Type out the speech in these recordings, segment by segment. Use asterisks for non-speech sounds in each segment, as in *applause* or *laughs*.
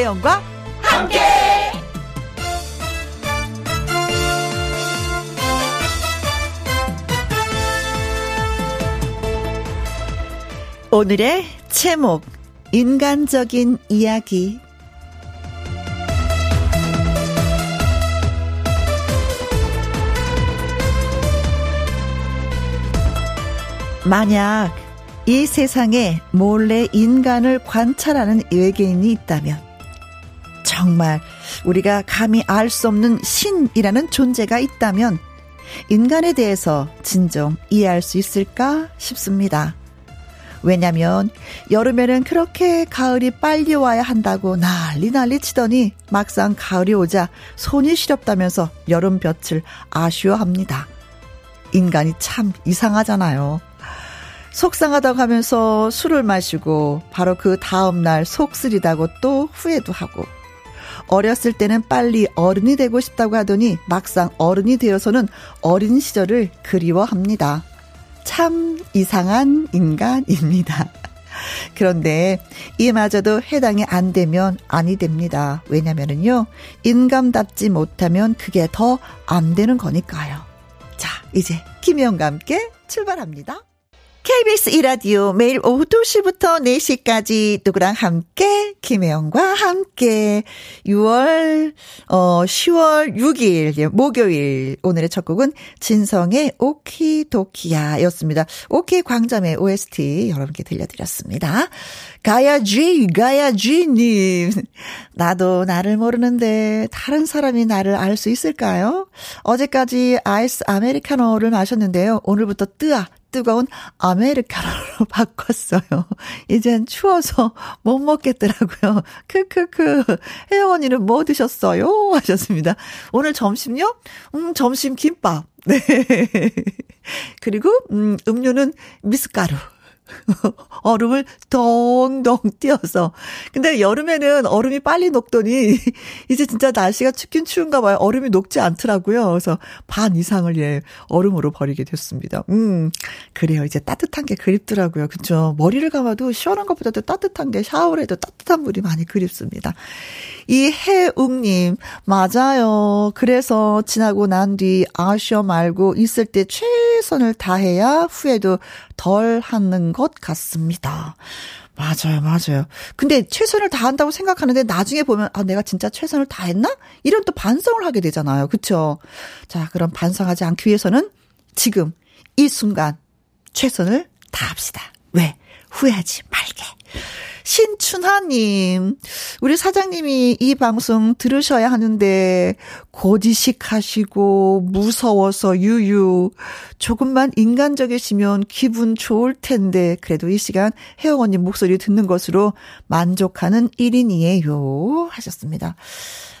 김혜영과 함께. 오늘의 제목 인간적인 이야기 만약 이 세상에 몰래 인간을 관찰하는 외계인이 있다면 정말 우리가 감히 알 수 없는 신이라는 존재가 있다면 인간에 대해서 진정 이해할 수 있을까 싶습니다. 왜냐면 여름에는 그렇게 가을이 빨리 와야 한다고 난리 난리 치더니 막상 가을이 오자 손이 시렵다면서 여름 볕을 아쉬워합니다. 인간이 참 이상하잖아요. 속상하다고 하면서 술을 마시고 바로 그 다음날 속 쓰리다고 또 후회도 하고 어렸을 때는 빨리 어른이 되고 싶다고 하더니 막상 어른이 되어서는 어린 시절을 그리워합니다. 참 이상한 인간입니다. *laughs* 그런데 이마저도 해당이 안 되면 아니 됩니다. 왜냐면은요, 인감답지 못하면 그게 더 안 되는 거니까요. 자, 이제 김희영과 함께 출발합니다. KBS 이라디오 매일 오후 2시부터 4시까지 누구랑 함께 김혜영과 함께 6월 어 10월 6일 예, 목요일 오늘의 첫 곡은 진성의 오키도키야였습니다. 오키 광점의 OST 여러분께 들려드렸습니다. 가야지 가야지님 나도 나를 모르는데 다른 사람이 나를 알 수 있을까요? 어제까지 아이스 아메리카노를 마셨는데요. 오늘부터 뜨아 뜨거운 아메리카노로 *laughs* 바꿨어요. 이젠 추워서 못 먹겠더라고요. 크크크. 혜영 언니는 뭐 드셨어요? 하셨습니다. 오늘 점심요? 음, 점심 김밥. 네. *laughs* 그리고, 음, 음료는 미숫가루. *laughs* 얼음을 동동 띄어서. 근데 여름에는 얼음이 빨리 녹더니 *laughs* 이제 진짜 날씨가 춥긴 추운가 봐요. 얼음이 녹지 않더라고요. 그래서 반 이상을 예, 얼음으로 버리게 됐습니다. 음, 그래요. 이제 따뜻한 게 그립더라고요. 그쵸. 머리를 감아도 시원한 것보다도 따뜻한 게 샤워를 해도 따뜻한 물이 많이 그립습니다. 이해웅님, 맞아요. 그래서 지나고 난 뒤 아쉬워 말고 있을 때 최선을 다해야 후회도 덜 하는 것 같습니다. 맞아요, 맞아요. 근데 최선을 다한다고 생각하는데 나중에 보면, 아, 내가 진짜 최선을 다했나? 이런 또 반성을 하게 되잖아요. 그쵸? 자, 그럼 반성하지 않기 위해서는 지금, 이 순간, 최선을 다합시다. 왜? 후회하지 말게. 신춘하님, 우리 사장님이 이 방송 들으셔야 하는데, 고지식 하시고, 무서워서 유유, 조금만 인간적이시면 기분 좋을 텐데, 그래도 이 시간 혜영 언니 목소리 듣는 것으로 만족하는 1인이에요. 하셨습니다.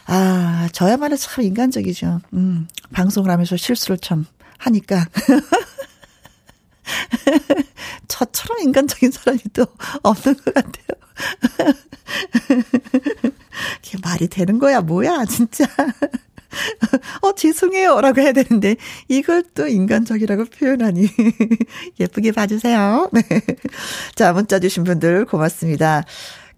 아, 저야말로 참 인간적이죠. 음, 방송을 하면서 실수를 참 하니까. *laughs* 저처럼 인간적인 사람이 또 없는 것 같아요. *laughs* 이게 말이 되는 거야, 뭐야, 진짜. *laughs* 어, 죄송해요. 라고 해야 되는데, 이걸 또 인간적이라고 표현하니. *laughs* 예쁘게 봐주세요. 네. 자, 문자 주신 분들 고맙습니다.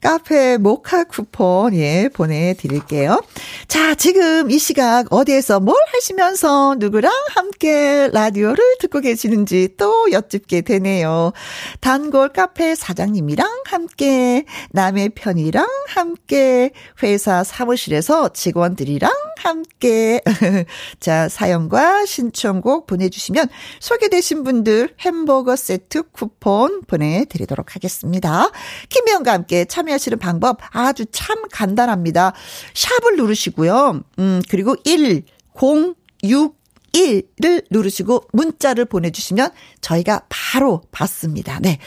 카페 모카 쿠폰, 예, 보내드릴게요. 자, 지금 이 시각 어디에서 뭘 하시면서 누구랑 함께 라디오를 듣고 계시는지 또 여쭙게 되네요. 단골 카페 사장님이랑 함께, 남의 편이랑 함께, 회사 사무실에서 직원들이랑 함께. *laughs* 자, 사연과 신청곡 보내주시면 소개되신 분들 햄버거 세트 쿠폰 보내드리도록 하겠습니다. 김혜영과 함께 참여 하시는 방법 아주 참 간단합니다. 샵을 누르시고요. 음, 그리고 1, 0, 6, 1을 누르시고 문자를 보내주시면 저희가 바로 받습니다. 네.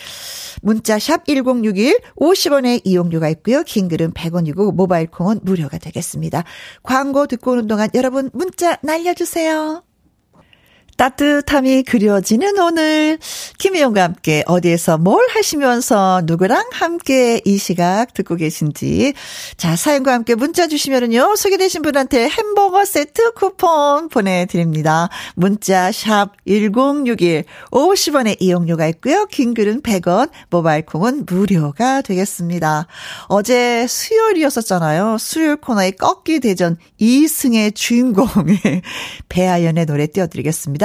문자 샵 1061 50원의 이용료가 있고요. 긴 글은 100원이고 모바일 콩은 무료가 되겠습니다. 광고 듣고 오는 동안 여러분 문자 날려주세요. 따뜻함이 그려지는 오늘 김혜영과 함께 어디에서 뭘 하시면서 누구랑 함께 이 시각 듣고 계신지 자 사연과 함께 문자 주시면은요 소개되신 분한테 햄버거 세트 쿠폰 보내드립니다. 문자 샵 #1061 50원의 이용료가 있고요. 긴 글은 100원, 모바일 콩은 무료가 되겠습니다. 어제 수요일이었었잖아요. 수요일 코너의 꺾기 대전 2승의 주인공의 *laughs* 배아연의 노래 띄워드리겠습니다.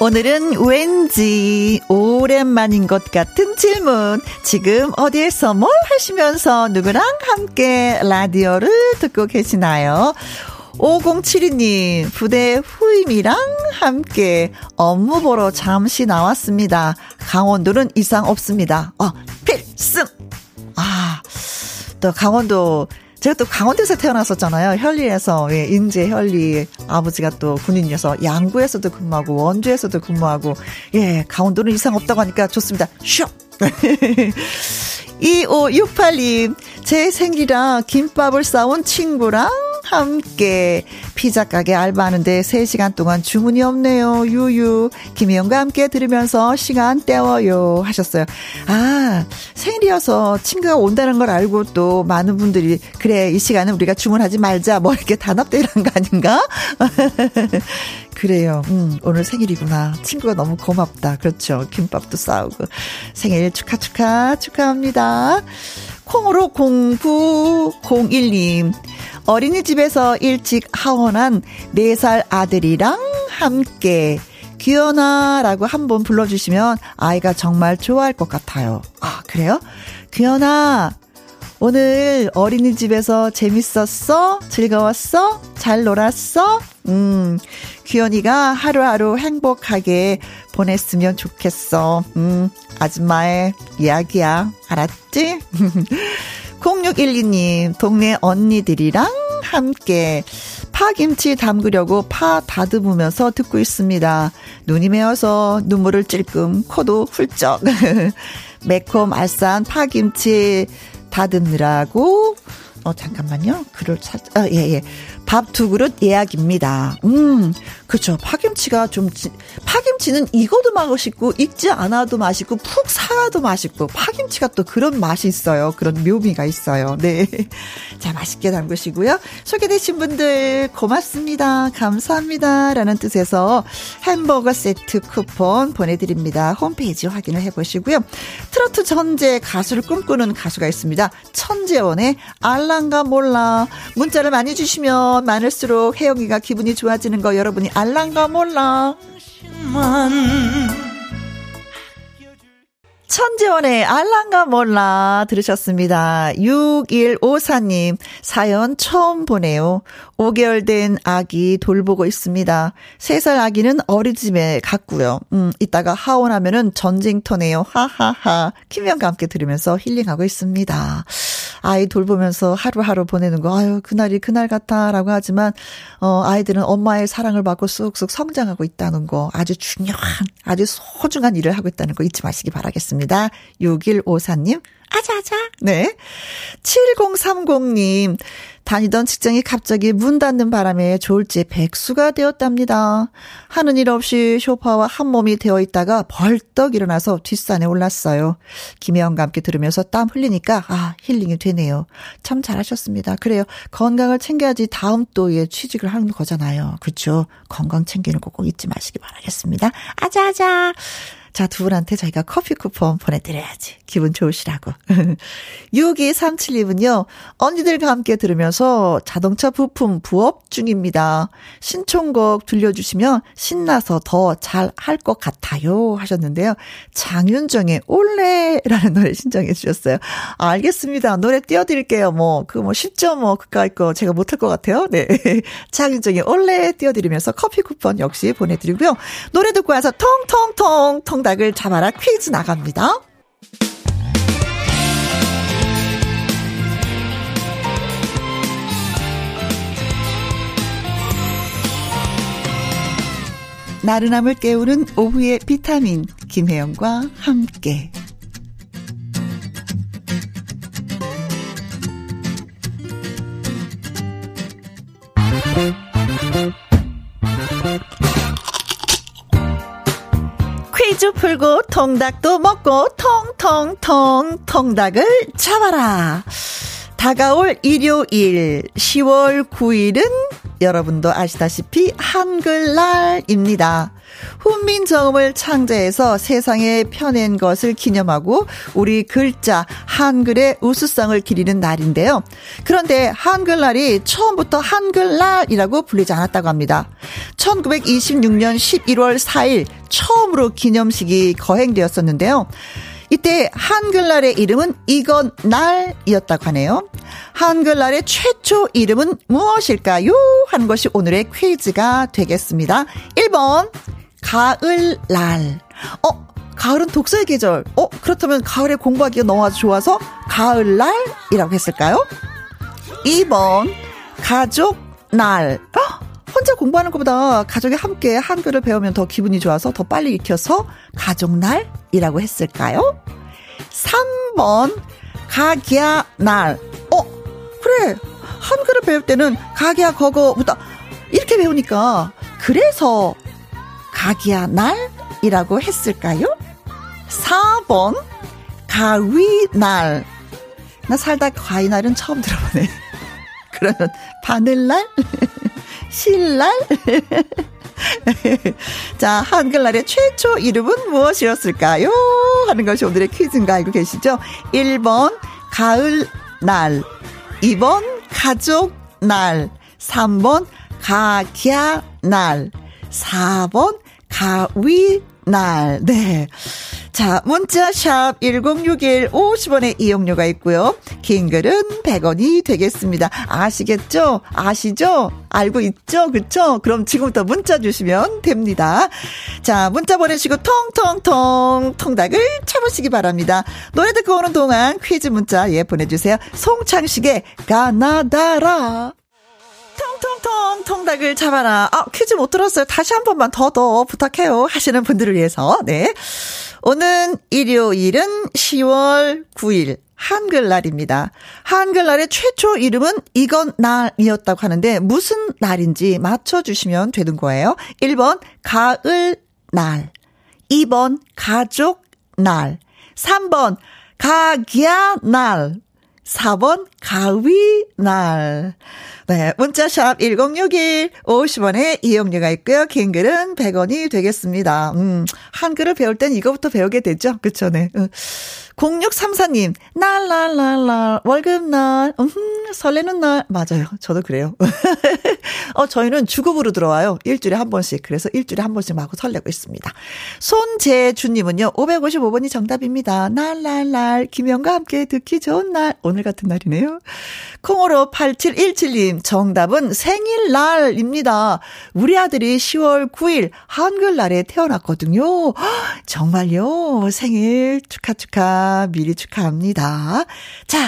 오늘은 왠지 오랜만인 것 같은 질문. 지금 어디에서 뭘 하시면서 누구랑 함께 라디오를 듣고 계시나요? 5072님, 부대 후임이랑 함께 업무 보러 잠시 나왔습니다. 강원도는 이상 없습니다. 어, 필승! 아, 또 강원도 제가 또 강원도에서 태어났었잖아요. 현리에서 예, 인제 현리 아버지가 또 군인이어서 양구에서도 근무하고 원주에서도 근무하고 예 강원도는 이상 없다고 하니까 좋습니다. 쇼. *laughs* 2568님 제 생일이라 김밥을 싸온 친구랑 함께 피자 가게 알바하는데 3시간 동안 주문이 없네요. 유유. 김혜영과 함께 들으면서 시간 때워요. 하셨어요. 아, 생일이어서 친구가 온다는 걸 알고 또 많은 분들이 그래, 이 시간은 우리가 주문하지 말자. 뭐 이렇게 단합대란 거 아닌가? *laughs* 그래요. 음, 오늘 생일이구나. 친구가 너무 고맙다. 그렇죠. 김밥도 싸우고. 생일 축하, 축하, 축하합니다. 콩으로 0901님. 어린이집에서 일찍 하원한 4살 아들이랑 함께 귀연아라고 한 번 불러주시면 아이가 정말 좋아할 것 같아요. 아, 그래요? 귀연아, 오늘 어린이집에서 재밌었어? 즐거웠어? 잘 놀았어? 음, 귀연이가 하루하루 행복하게 보냈으면 좋겠어. 음, 아줌마의 이야기야. 알았지? *laughs* 0612님, 동네 언니들이랑 함께 파김치 담그려고 파 다듬으면서 듣고 있습니다. 눈이 메어서 눈물을 찔끔, 코도 훌쩍. *laughs* 매콤 알싸한 파김치 다듬느라고 어, 잠깐만요. 글을 살, 아, 예, 예. 밥 두 그릇 예약입니다. 음, 그렇죠. 파김치가 좀, 파김치는 익어도 맛있고, 익지 않아도 맛있고, 푹 살아도 맛있고, 파김치가 또 그런 맛이 있어요. 그런 묘미가 있어요. 네. *laughs* 자, 맛있게 담그시고요. 소개되신 분들 고맙습니다. 감사합니다. 라는 뜻에서 햄버거 세트 쿠폰 보내드립니다. 홈페이지 확인을 해보시고요. 트로트 전제 가수를 꿈꾸는 가수가 있습니다. 천재원의 알랑가 몰라. 문자를 많이 주시면 많을수록 혜영이가 기분이 좋아지는 거 여러분이 알랑가 몰라. 천재원의 알랑가 몰라 들으셨습니다. 6154님 사연 처음 보내요. 5개월 된 아기 돌보고 있습니다. 3살 아기는 어린이집에 갔고요. 음, 이따가 하원하면은 전쟁터네요. 하하하. 김영과 함께 들으면서 힐링하고 있습니다. 아이 돌보면서 하루하루 보내는 거, 아유, 그날이 그날 같아라고 하지만, 어, 아이들은 엄마의 사랑을 받고 쑥쑥 성장하고 있다는 거, 아주 중요한, 아주 소중한 일을 하고 있다는 거 잊지 마시기 바라겠습니다. 6154님, 아자아자. 네. 7030님, 다니던 직장이 갑자기 문 닫는 바람에 졸지 백수가 되었답니다. 하는 일 없이 쇼파와 한 몸이 되어 있다가 벌떡 일어나서 뒷산에 올랐어요. 김혜영과 함께 들으면서 땀 흘리니까 아 힐링이 되네요. 참 잘하셨습니다. 그래요. 건강을 챙겨야지 다음 또에 취직을 하는 거잖아요. 그렇죠. 건강 챙기는 거 꼭 잊지 마시기 바라겠습니다. 아자아자. 자, 두 분한테 저희가 커피 쿠폰 보내드려야지. 기분 좋으시라고. *laughs* 6237님은요, 언니들과 함께 들으면서 자동차 부품 부업 중입니다. 신청곡 들려주시면 신나서 더 잘 할 것 같아요. 하셨는데요. 장윤정의 올레라는 노래 신청해 주셨어요. 알겠습니다. 노래 띄워드릴게요. 뭐, 그 뭐 쉽죠? 뭐, 그까이 거 제가 못할 것 같아요. 네. *laughs* 장윤정의 올레 띄워드리면서 커피 쿠폰 역시 보내드리고요. 노래 듣고 와서 통통통 통닭을 잡아라 퀴즈 나갑니다. 나른함을 깨우는 오후의 비타민 김혜영과 함께 퀴즈 풀고 통닭도 먹고 통통통 통닭을 잡아라. 다가올 일요일 10월 9일은 여러분도 아시다시피 한글날입니다. 훈민정음을 창제해서 세상에 펴낸 것을 기념하고 우리 글자 한글의 우수성을 기리는 날인데요. 그런데 한글날이 처음부터 한글날이라고 불리지 않았다고 합니다. 1926년 11월 4일 처음으로 기념식이 거행되었었는데요. 이때 한글날의 이름은 이건 날이었다고 하네요. 한글날의 최초 이름은 무엇일까요? 하는 것이 오늘의 퀴즈가 되겠습니다. 1번 가을 날. 어, 가을은 독서의 계절. 어, 그렇다면 가을에 공부하기가 너무 아주 좋아서 가을 날이라고 했을까요? 2번 가족 날. 어, 혼자 공부하는 것보다 가족이 함께 한글을 배우면 더 기분이 좋아서 더 빨리 익혀서 가족날이라고 했을까요? 3번 가기야 날. 어, 그래. 한글을 배울 때는 가기야 거거보다 이렇게 배우니까 그래서 가기야 날이라고 했을까요? 4번 가위날. 나 살다 가위날은 처음 들어보네. *laughs* 그러면 바늘날? 신랄? *laughs* *laughs* 자, 한글날의 최초 이름은 무엇이었을까요? 하는 것이 오늘의 퀴즈인가 알고 계시죠? 1번, 가을날. 2번, 가족날. 3번, 가갸날. 4번, 가위 날. 네. 자, 문자 샵 1061 50원의 이용료가 있고요. 긴 글은 100원이 되겠습니다. 아시겠죠? 아시죠? 알고 있죠? 그쵸? 그럼 지금부터 문자 주시면 됩니다. 자, 문자 보내시고 통통통 통닭을 쳐보시기 바랍니다. 노래 듣고 오는 동안 퀴즈 문자 예 보내주세요. 송창식의 가나다라. 통통통 통닭을 잡아라. 아, 퀴즈 못 들었어요. 다시 한 번만 더더 부탁해요. 하시는 분들을 위해서. 네. 오는 일요일은 10월 9일 한글날입니다. 한글날의 최초 이름은 이건 날이었다고 하는데 무슨 날인지 맞춰주시면 되는 거예요. 1번 가을 날 2번 가족 날 3번 가기야 날 4번 가위 날 네, 문자샵 1061 50원에 이용료가 있고요. 긴 글은 100원이 되겠습니다. 음, 한글을 배울 땐 이거부터 배우게 되죠. 그쵸, 네. 음. 0634님, 날날날날, 월급날, 음, 설레는 날. 맞아요. 저도 그래요. *laughs* 어, 저희는 주급으로 들어와요. 일주일에 한 번씩. 그래서 일주일에 한 번씩 마구 설레고 있습니다. 손재주님은요, 555번이 정답입니다. 날날날, 김영과 함께 듣기 좋은 날. 오늘 같은 날이네요. 콩으로 8717님, 정답은 생일날입니다. 우리 아들이 10월 9일 한글날에 태어났거든요. *gasps* 정말요. 생일 축하 축하 미리 축하합니다. 자,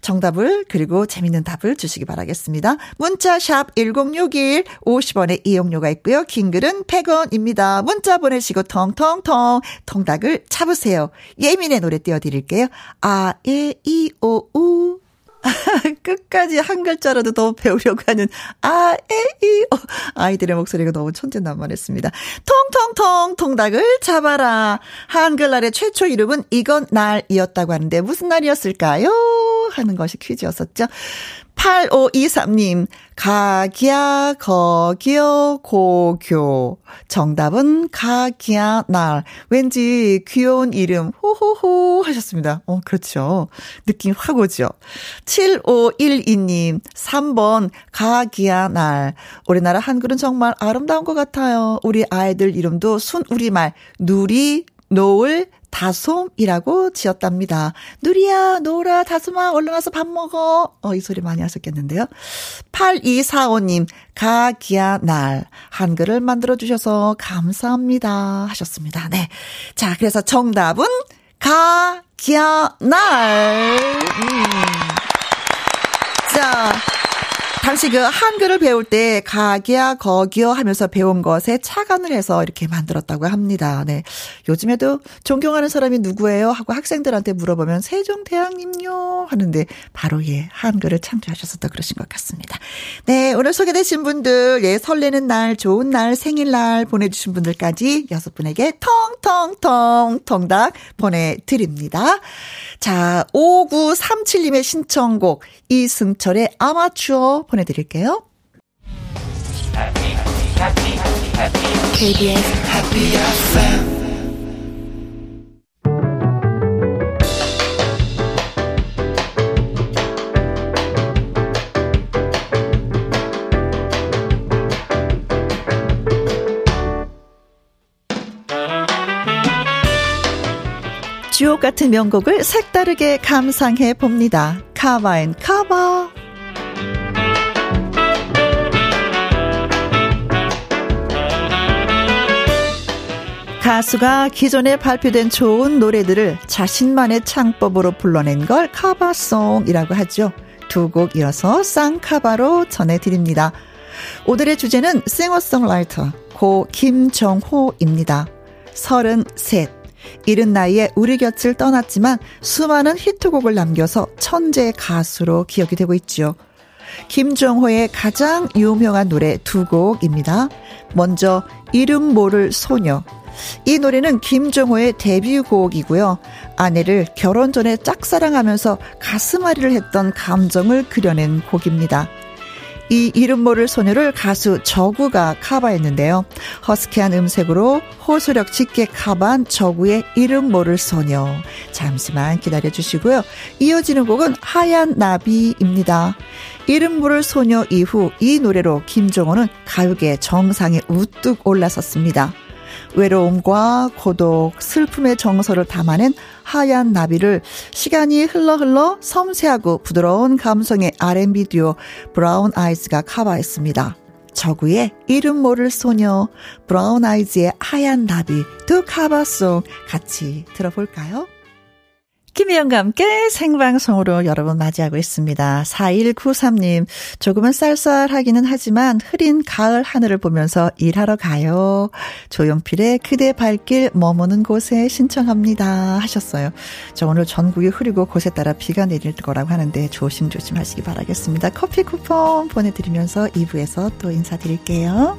정답을 그리고 재밌는 답을 주시기 바라겠습니다. 문자 샵 1061, 50원의 이용료가 있고요. 긴 글은 100원입니다. 문자 보내시고 텅텅텅 통닭을 잡으세요. 예민의 노래 띄워드릴게요. 아, 예, 이, 오, 우. *laughs* 끝까지 한 글자라도 더 배우려고 하는 아, 에, 이, 어. 아이들의 목소리가 너무 천진난만했습니다. 통통통 통닭을 잡아라. 한글날의 최초 이름은 이건 날이었다고 하는데 무슨 날이었을까요? 하는 것이 퀴즈였었죠. 8523님, 가기야, 거기요, 고교. 정답은 가갸날. 왠지 귀여운 이름, 호호호 하셨습니다. 어, 그렇죠. 느낌 확 오죠. 7512님, 3번, 가갸날. 우리나라 한글은 정말 아름다운 것 같아요. 우리 아이들 이름도 순 우리말, 누리, 노을, 다솜이라고 지었답니다. 누리야, 노을아, 다솜아, 얼른 와서 밥 먹어. 어, 이 소리 많이 하셨겠는데요. 8245님, 가기야, 날. 한글을 만들어주셔서 감사합니다. 하셨습니다. 네. 자, 그래서 정답은 가기야, 날. 음. 자, 당시 그 한글을 배울 때 가기야 거기요 하면서 배운 것에 착안을 해서 이렇게 만들었다고 합니다. 네. 요즘에도 존경하는 사람이 누구예요? 하고 학생들한테 물어보면 세종대왕님요 하는데 바로 예 한글을 창조하셨었다 그러신 것 같습니다. 네 오늘 소개되신 분들 예 설레는 날 좋은 날 생일날 보내주신 분들까지 여섯 분에게 통통통 통닭 보내드립니다. 자 5937님의 신청곡 이승철의 아마추어 보내드릴게요. KBS Happy FM 주옥 같은 명곡을 색다르게 감상해 봅니다. 카바앤 카바. 가수가 기존에 발표된 좋은 노래들을 자신만의 창법으로 불러낸 걸 카바송이라고 하죠. 두 곡 이어서 쌍카바로 전해드립니다. 오늘의 주제는 싱어송라이터 고 김정호입니다. 33. 이른 나이에 우리 곁을 떠났지만 수많은 히트곡을 남겨서 천재 가수로 기억이 되고 있죠. 김정호의 가장 유명한 노래 두 곡입니다. 먼저 이름 모를 소녀 이 노래는 김종호의 데뷔곡이고요. 아내를 결혼 전에 짝사랑하면서 가슴앓이를 했던 감정을 그려낸 곡입니다. 이 이름 모를 소녀를 가수 저구가 카바했는데요. 허스키한 음색으로 호소력 짙게 카바한 저구의 이름 모를 소녀. 잠시만 기다려 주시고요. 이어지는 곡은 하얀 나비입니다. 이름 모를 소녀 이후 이 노래로 김종호는 가요계 정상에 우뚝 올라섰습니다. 외로움과 고독, 슬픔의 정서를 담아낸 하얀 나비를 시간이 흘러 흘러 섬세하고 부드러운 감성의 R&B 듀오 브라운 아이즈가 커버했습니다. 저구의 이름 모를 소녀, 브라운 아이즈의 하얀 나비 두 카바송 같이 들어볼까요? 김희영과 함께 생방송으로 여러분 맞이하고 있습니다. 4193님, 조금은 쌀쌀하기는 하지만 흐린 가을 하늘을 보면서 일하러 가요. 조용필의 그대 발길 머무는 곳에 신청합니다. 하셨어요. 저 오늘 전국이 흐리고 곳에 따라 비가 내릴 거라고 하는데 조심조심 하시기 바라겠습니다. 커피 쿠폰 보내드리면서 2부에서 또 인사드릴게요.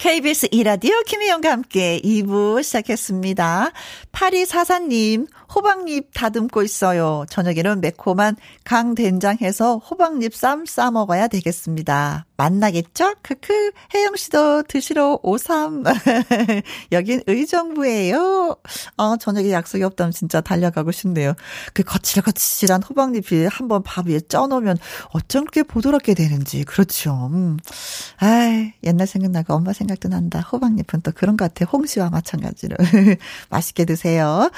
KBS 이라디오 김희영과 함께 2부 시작했습니다. 8244님, 호박잎 다듬고 있어요. 저녁에는 매콤한 강된장 해서 호박잎 쌈 싸 먹어야 되겠습니다. 만나겠죠? 크크. 혜영 씨도 드시러 오삼. *laughs* 여긴 의정부예요. 어, 저녁에 약속이 없다면 진짜 달려가고 싶네요. 그 거칠거칠한 호박잎이 한번 밥 위에 쪄놓으면 어쩜 그렇게 보드럽게 되는지. 그렇죠. 음. 아 옛날 생각나고 엄마 생각도 난다. 호박잎은 또 그런 것 같아. 홍시와 마찬가지로. *laughs* 맛있게 드세요.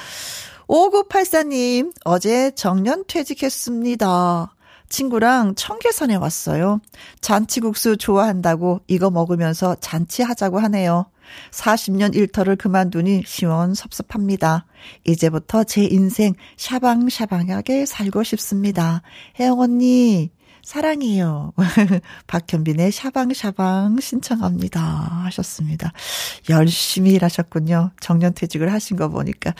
5984님, 어제 정년 퇴직했습니다. 친구랑 청계산에 왔어요. 잔치국수 좋아한다고 이거 먹으면서 잔치하자고 하네요. 40년 일터를 그만두니 시원섭섭합니다. 이제부터 제 인생 샤방샤방하게 살고 싶습니다. 혜영 언니, 사랑해요. *laughs* 박현빈의 샤방샤방 신청합니다. 하셨습니다. 열심히 일하셨군요. 정년퇴직을 하신 거 보니까.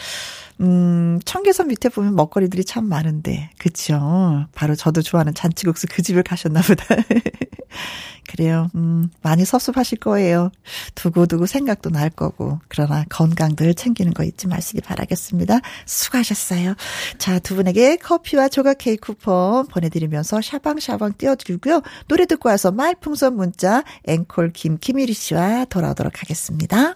음, 청계산 밑에 보면 먹거리들이 참 많은데, 그쵸? 바로 저도 좋아하는 잔치국수 그 집을 가셨나 보다. *laughs* 그래요. 음, 많이 섭섭하실 거예요. 두고두고 생각도 날 거고. 그러나 건강들 챙기는 거 잊지 마시기 바라겠습니다. 수고하셨어요. 자, 두 분에게 커피와 조각 케이크 쿠폰 보내드리면서 샤방샤방 띄워드리고요. 노래 듣고 와서 말풍선 문자 앵콜 김 김일희 씨와 돌아오도록 하겠습니다.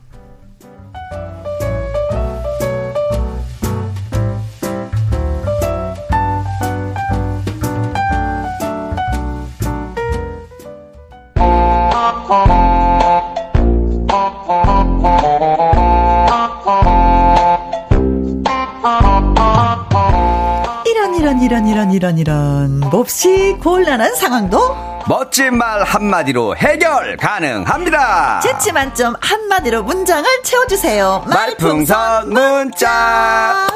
곤란한 상황도 멋진 말 한마디로 해결 가능합니다. 재치 만점 한마디로 문장을 채워주세요. 말풍선 문자.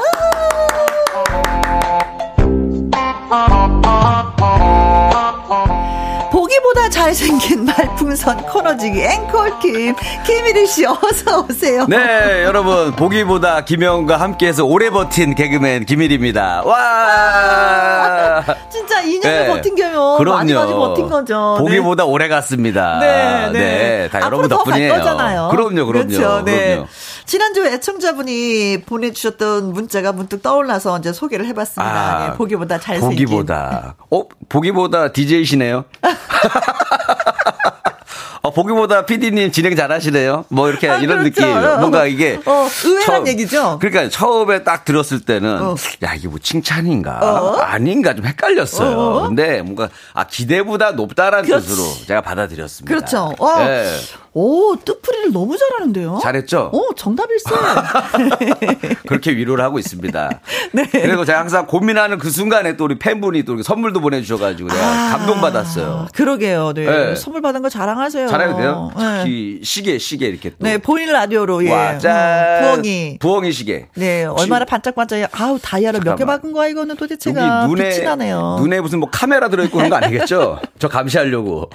보기보다 잘생긴 말풍선 코너지기 앵콜킴 김일희 씨 어서 오세요. 네, 여러분 보기보다 김영과 함께해서 오래 버틴 개그맨 김일입니다. 와, *laughs* 진짜 2년을 네. 버틴 게요. 그럼요. 많이 많이 버틴 거죠. 보기보다 네. 오래 갔습니다. 네, 네, 네. 다 여러분 덕분이에요. 거잖아요. 그럼요, 그럼요. 그렇죠, 네. 그럼요. 지난주 애청자분이 보내주셨던 문자가 문득 떠올라서 이제 소개를 해봤습니다. 아, 네, 보기보다 잘생긴. 보기보다. 어, 보기보다 DJ시네요. *laughs* 어, 보기보다 PD님 진행 잘하시네요. 뭐 이렇게 아, 이런 그렇죠. 느낌. 뭔가 이게 어, 의외한 처음, 얘기죠. 그러니까 처음에 딱 들었을 때는 어. 야 이게 뭐 칭찬인가 어? 아닌가 좀 헷갈렸어요. 어? 근데 뭔가 아 기대보다 높다라는 그렇지. 뜻으로 제가 받아들였습니다. 그렇죠. 와, 네. 오, 뜻풀이를 너무 잘하는데요? 잘했죠? 오, 정답일세. *laughs* 그렇게 위로를 하고 있습니다. *laughs* 네. 그리고 제가 항상 고민하는 그 순간에 또 우리 팬분이 또 선물도 보내주셔가지고 아, 감동받았어요. 그러게요. 네. 네. 선물 받은 거 자랑하세요. 자랑해도 돼요? 특히 네. 시계, 시계 이렇게 또. 네, 보이는 라디오로, 예. 와, 짠. 음, 부엉이. 부엉이 시계. 네, 얼마나 반짝반짝, 아우, 다이아를 몇 개 박은 거야, 이거는 도대체가. 눈에, 빛이 나네요. 눈에 무슨 뭐 카메라 들어있고 그런 거 아니겠죠? *laughs* 저 감시하려고.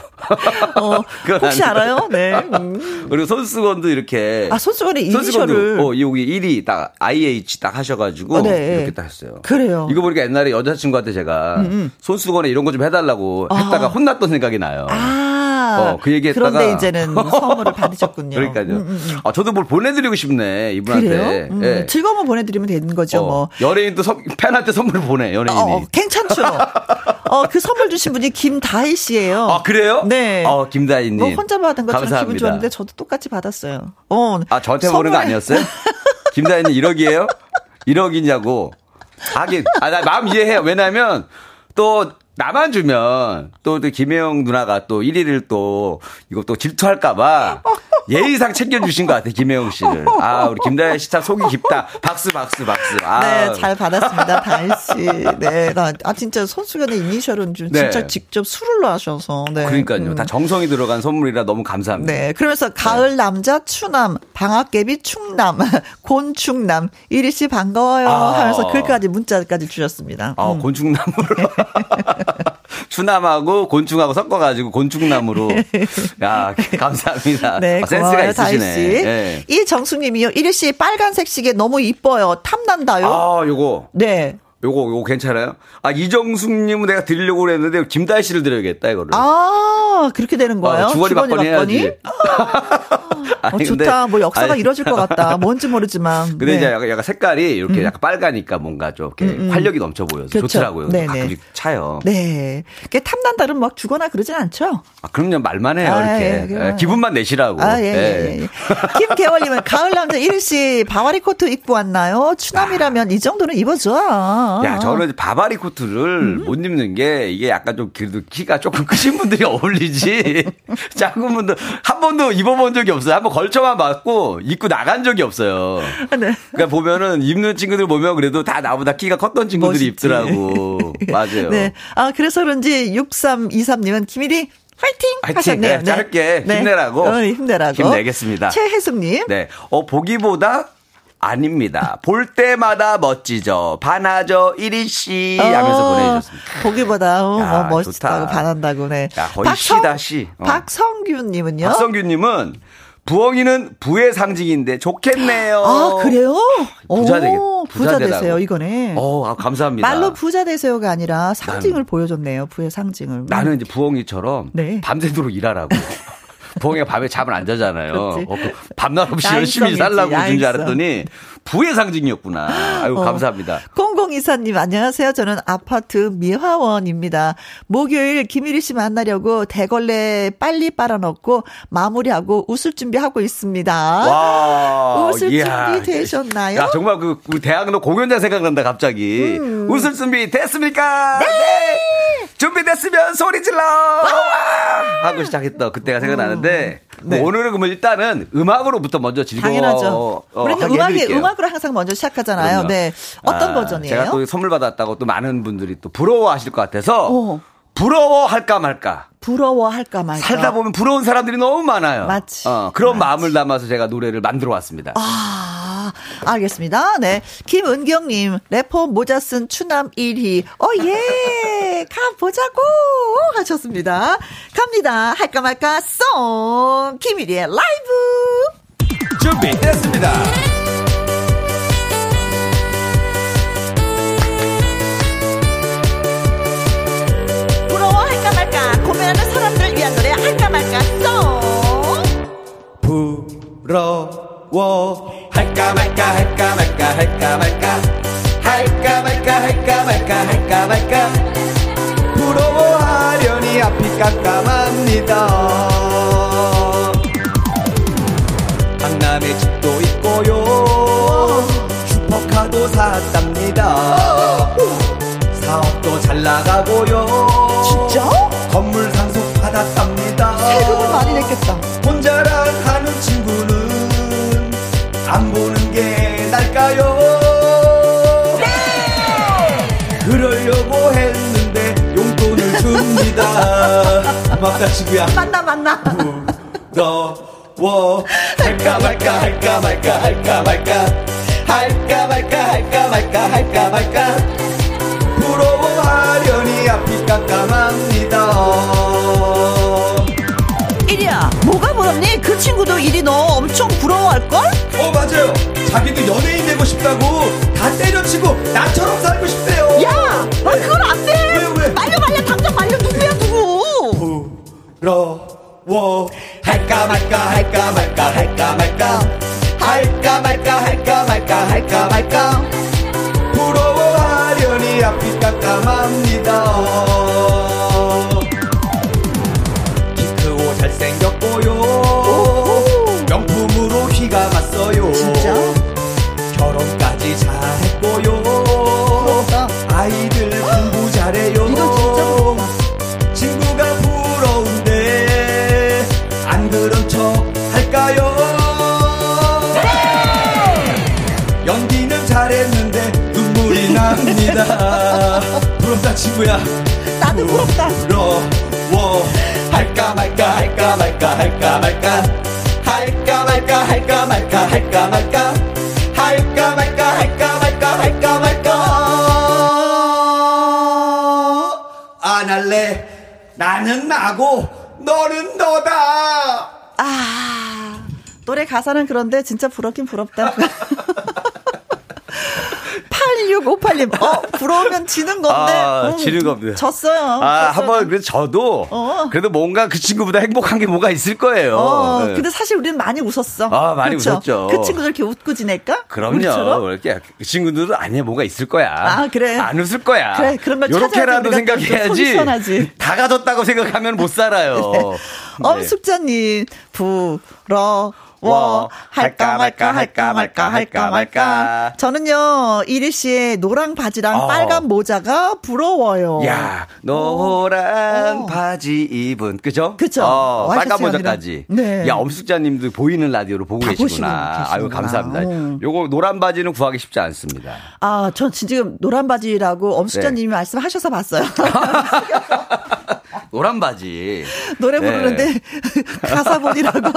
어, 혹시 알아요? 네. 음. 그리고 손수건도 이렇게. 아, 손수건에 이니셜을. 어, 여기 1위 딱 IH 딱 하셔가지고. 어, 네. 이렇게 딱 했어요. 그래요. 이거 보니까 옛날에 여자친구한테 제가 음, 음. 손수건에 이런 거 좀 해달라고 아. 했다가 혼났던 생각이 나요. 아. 어, 그 얘기 했다가. 그런데 이제는 선물을 받으셨군요. *laughs* 그러니까요. 음, 음, 음, 아, 저도 뭘 보내드리고 싶네, 이분한테. 그래요? 음, 네. 즐거움을 보내드리면 되는 거죠, 어, 뭐. 연예인도 선, 팬한테 선물 보내, 연예인이. 어, 어, 괜찮죠. 어, 그 선물 주신 분이 김다희 씨예요. 아, 그래요? 네. 어, 김다희님. 뭐 혼자 받은 것처럼 기분 좋았는데 저도 똑같이 받았어요. 어. 아, 저한테 선물... 보는 거 아니었어요? *laughs* 김다희님 1억이에요? 1억이냐고. 하긴, 아, 나 마음 이해해요. 왜냐면, 또 나만 주면 또, 또 김혜영 누나가 또 1위를 또또 질투할까봐 *laughs* 예의상 챙겨주신 것 같아요, 김혜영 씨를. 아, 우리 김다혜 씨 참 속이 깊다. 박수, 박수, 박수. 아. 네, 잘 받았습니다, 다혜 씨. 네, 나, 아, 진짜 손수건의 이니셜은 좀 네. 진짜 직접 술을 하셔서. 네. 그러니까요. 음. 다 정성이 들어간 선물이라 너무 감사합니다. 네, 그러면서 가을 네. 남자 추남, 방학개비 충남, *laughs* 곤충남, 이리 씨 반가워요 아. 하면서 글까지 문자까지 주셨습니다. 아, 음. 곤충남으로. *laughs* *laughs* 추남하고 곤충하고 섞어가지고 곤충나무로. *laughs* 야, 감사합니다. 네, 아, 센스가 있으시네. 네. 이 정수님이요. 이리 씨 빨간색 시계 너무 이뻐요. 탐난다요. 아, 요거. 네. 요거 요거 괜찮아요? 아 이정숙님은 내가 드리려고 그랬는데 김다희 씨를 드려야겠다 이거를. 아 그렇게 되는 거예요? 아, 주거리, 주거리 받거니 해야지. 아니, 어, 좋다. 뭐 역사가 아니, 이뤄질 것 같다. *laughs* 뭔지 모르지만. 근데 네. 이제 약간, 약간, 색깔이 이렇게 음. 약간 빨가니까 뭔가 좀 이렇게 음, 음. 활력이 넘쳐 보여서 그렇죠. 좋더라고요. 네네. 차요. 네. 탐난다는 막 주거나 그러진 않죠? 아, 그럼요. 말만 해요. 아, 이렇게. 예, 예, 기분만 내시라고. 아, 예, 예. 예. 예. 김계월님은 *laughs* 가을 남자 1씨 바바리 코트 입고 왔나요? 추남이라면 아. 이 정도는 입어줘. 야, 저는 바바리 코트를 음. 못 입는 게 이게 약간 좀 그래도 키가 조금 크신 분들이 *laughs* 어울리지. 작은 분들 한 번도 입어본 적이 없어요. 한번 걸쳐만 봤고 입고 나간 적이 없어요. 네. 그러니까 보면은 입는 친구들 보면 그래도 다 나보다 키가 컸던 친구들이 멋있지. 입더라고. *laughs* 맞아요. 네. 아 그래서 그런지 6323님은 김일이 파이팅! 파이팅! 하셨네요. 네, 짧게 네. 힘내라고. 어, 힘내라고. 힘내겠습니다. 최혜숙님. 네. 어, 보기보다 아닙니다. 볼 때마다 멋지죠. 반하죠. 1위씨 하면서 어, 보내주셨습니다. 보기보다 어, 야, 뭐 멋있다고 좋다. 반한다고 네. 야, 거의 박성, 시다 시. 어. 박성규 님은요? 박성규 님은 부엉이는 부의 상징인데 좋겠네요. 아 그래요? 부자 되겠 부자, 부자 되세요 이거네. 어, 아, 감사합니다. 말로 부자 되세요가 아니라 상징을 나는, 보여줬네요. 부의 상징을. 나는 이제 부엉이처럼 네. 밤새도록 일하라고. *laughs* 부엉이가 밤에 잠을 안 자잖아요. 어, 그 밤낮 없이 열심히 살라고 준줄 알았더니 부의 상징이었구나. 아유, 어. 감사합니다. 공공이사님, 안녕하세요. 저는 아파트 미화원입니다. 목요일 김일희 씨 만나려고 대걸레 빨리 빨아놓고 마무리하고 웃을 준비하고 있습니다. 와. 웃을 이야. 준비 되셨나요? 야, 정말 그, 그 대학로 공연장 생각난다, 갑자기. 음. 웃을 준비 됐습니까? 네! 네! 준비됐으면 소리 질러! 하고 시작했던 그때가 생각나는데, 음. 네. 뭐 오늘은 그러면 일단은 음악으로부터 먼저 즐거워. 당연하죠. 어, 우리는 음악이, 음악으로 항상 먼저 시작하잖아요. 그럼요. 네. 어떤 아, 버전이에요? 제가 또 선물 받았다고 또 많은 분들이 또 부러워하실 것 같아서, 오. 부러워할까 말까. 부러워할까 말까. 살다 보면 부러운 사람들이 너무 많아요. 맞지. 어, 그런 맞지. 마음을 담아서 제가 노래를 만들어 왔습니다. 아, 알겠습니다. 네. 김은경님, 래퍼 모자 쓴 추남 1위. 어, 예. 가보자고. 하셨습니다. 갑니다. 할까 말까 송. 김일희의 라이브. 준비됐습니다. 고민하는 사람들 위한 노래 할까 말까 송 부러워 할까 말까 할까 말까 할까 말까 할까 말까 할까 말까 할까 말까 앞이 깜깜합니다 강남에 집도 있고요 슈퍼카도 샀답니다 사업도 잘 나가고요 진짜? 건물 상속 받았답니다. 세금을 많이 냈겠다. 친구는 고맙다 친구야. 만나 만나. 부러워 할까 말까 할까 말까 할까 말까 할까 말까 할까 말까 할까 말까 부러워하려니 앞이 깜깜합니다 이리야 뭐가 부럽니? 그 친구도 이리 너 엄청 부러워할걸? 어 맞아요 자기도 연예인 되고 싶다고 다 때려치고 나처럼 살고 싶대요 야! 너 그건 안돼 부러워. 할까 말까 할까 말까 할까 말까. 할까 말까 할까 말까 할까 말까 친구야. 나도 부럽다. 부러워. 할까 말까, 할까 말까, 할까 말까. 할까 말까, 할까 말까, 할까 말까. 할까 말까, 할까 말까, 할까 말까. 안 할래. 나는 나고, 너는 너다. 아, 노래 가사는 그런데 진짜 부럽긴 부럽다. *laughs* 8658님, 어, 부러우면 지는 건데. 아, 음, 지는 겁니다. 졌어요. 아. 한번, 그래도 저도, 어. 그래도 뭔가 그 친구보다 행복한 게 뭐가 있을 거예요. 어, 네. 근데 사실 우리는 많이 웃었어. 아, 많이 그렇죠? 웃었죠. 그 친구들 이렇게 웃고 지낼까? 그럼요. 우리처럼? 이렇게 그 친구들은 아니야 뭐가 있을 거야. 아, 그래. 안 웃을 거야. 그래, 그런 걸 요렇게라도 생각해야지. *laughs* 다 가졌다고 생각하면 못 살아요. *laughs* 네. 엄숙자님, 부러 워. 와, 할까 말까 할까 말까 할까 말까. 저는요, 이리 씨의 노랑 바지랑 어. 빨간 모자가 부러워요. 야, 노란 어. 바지 입은 그죠? 그쵸. 어, 빨간 와이셔츠 모자까지. 네. 야, 엄숙자님도 보이는 라디오로 보고 다 계시구나. 아유. 감사합니다. 음. 요거 노란 바지는 구하기 쉽지 않습니다. 아, 전 지금 노란 바지라고 엄숙자님이 네. 말씀하셔서 봤어요. *laughs* 노란 바지. 노래 네. 부르는데 *laughs* 가사 보니라고 *laughs*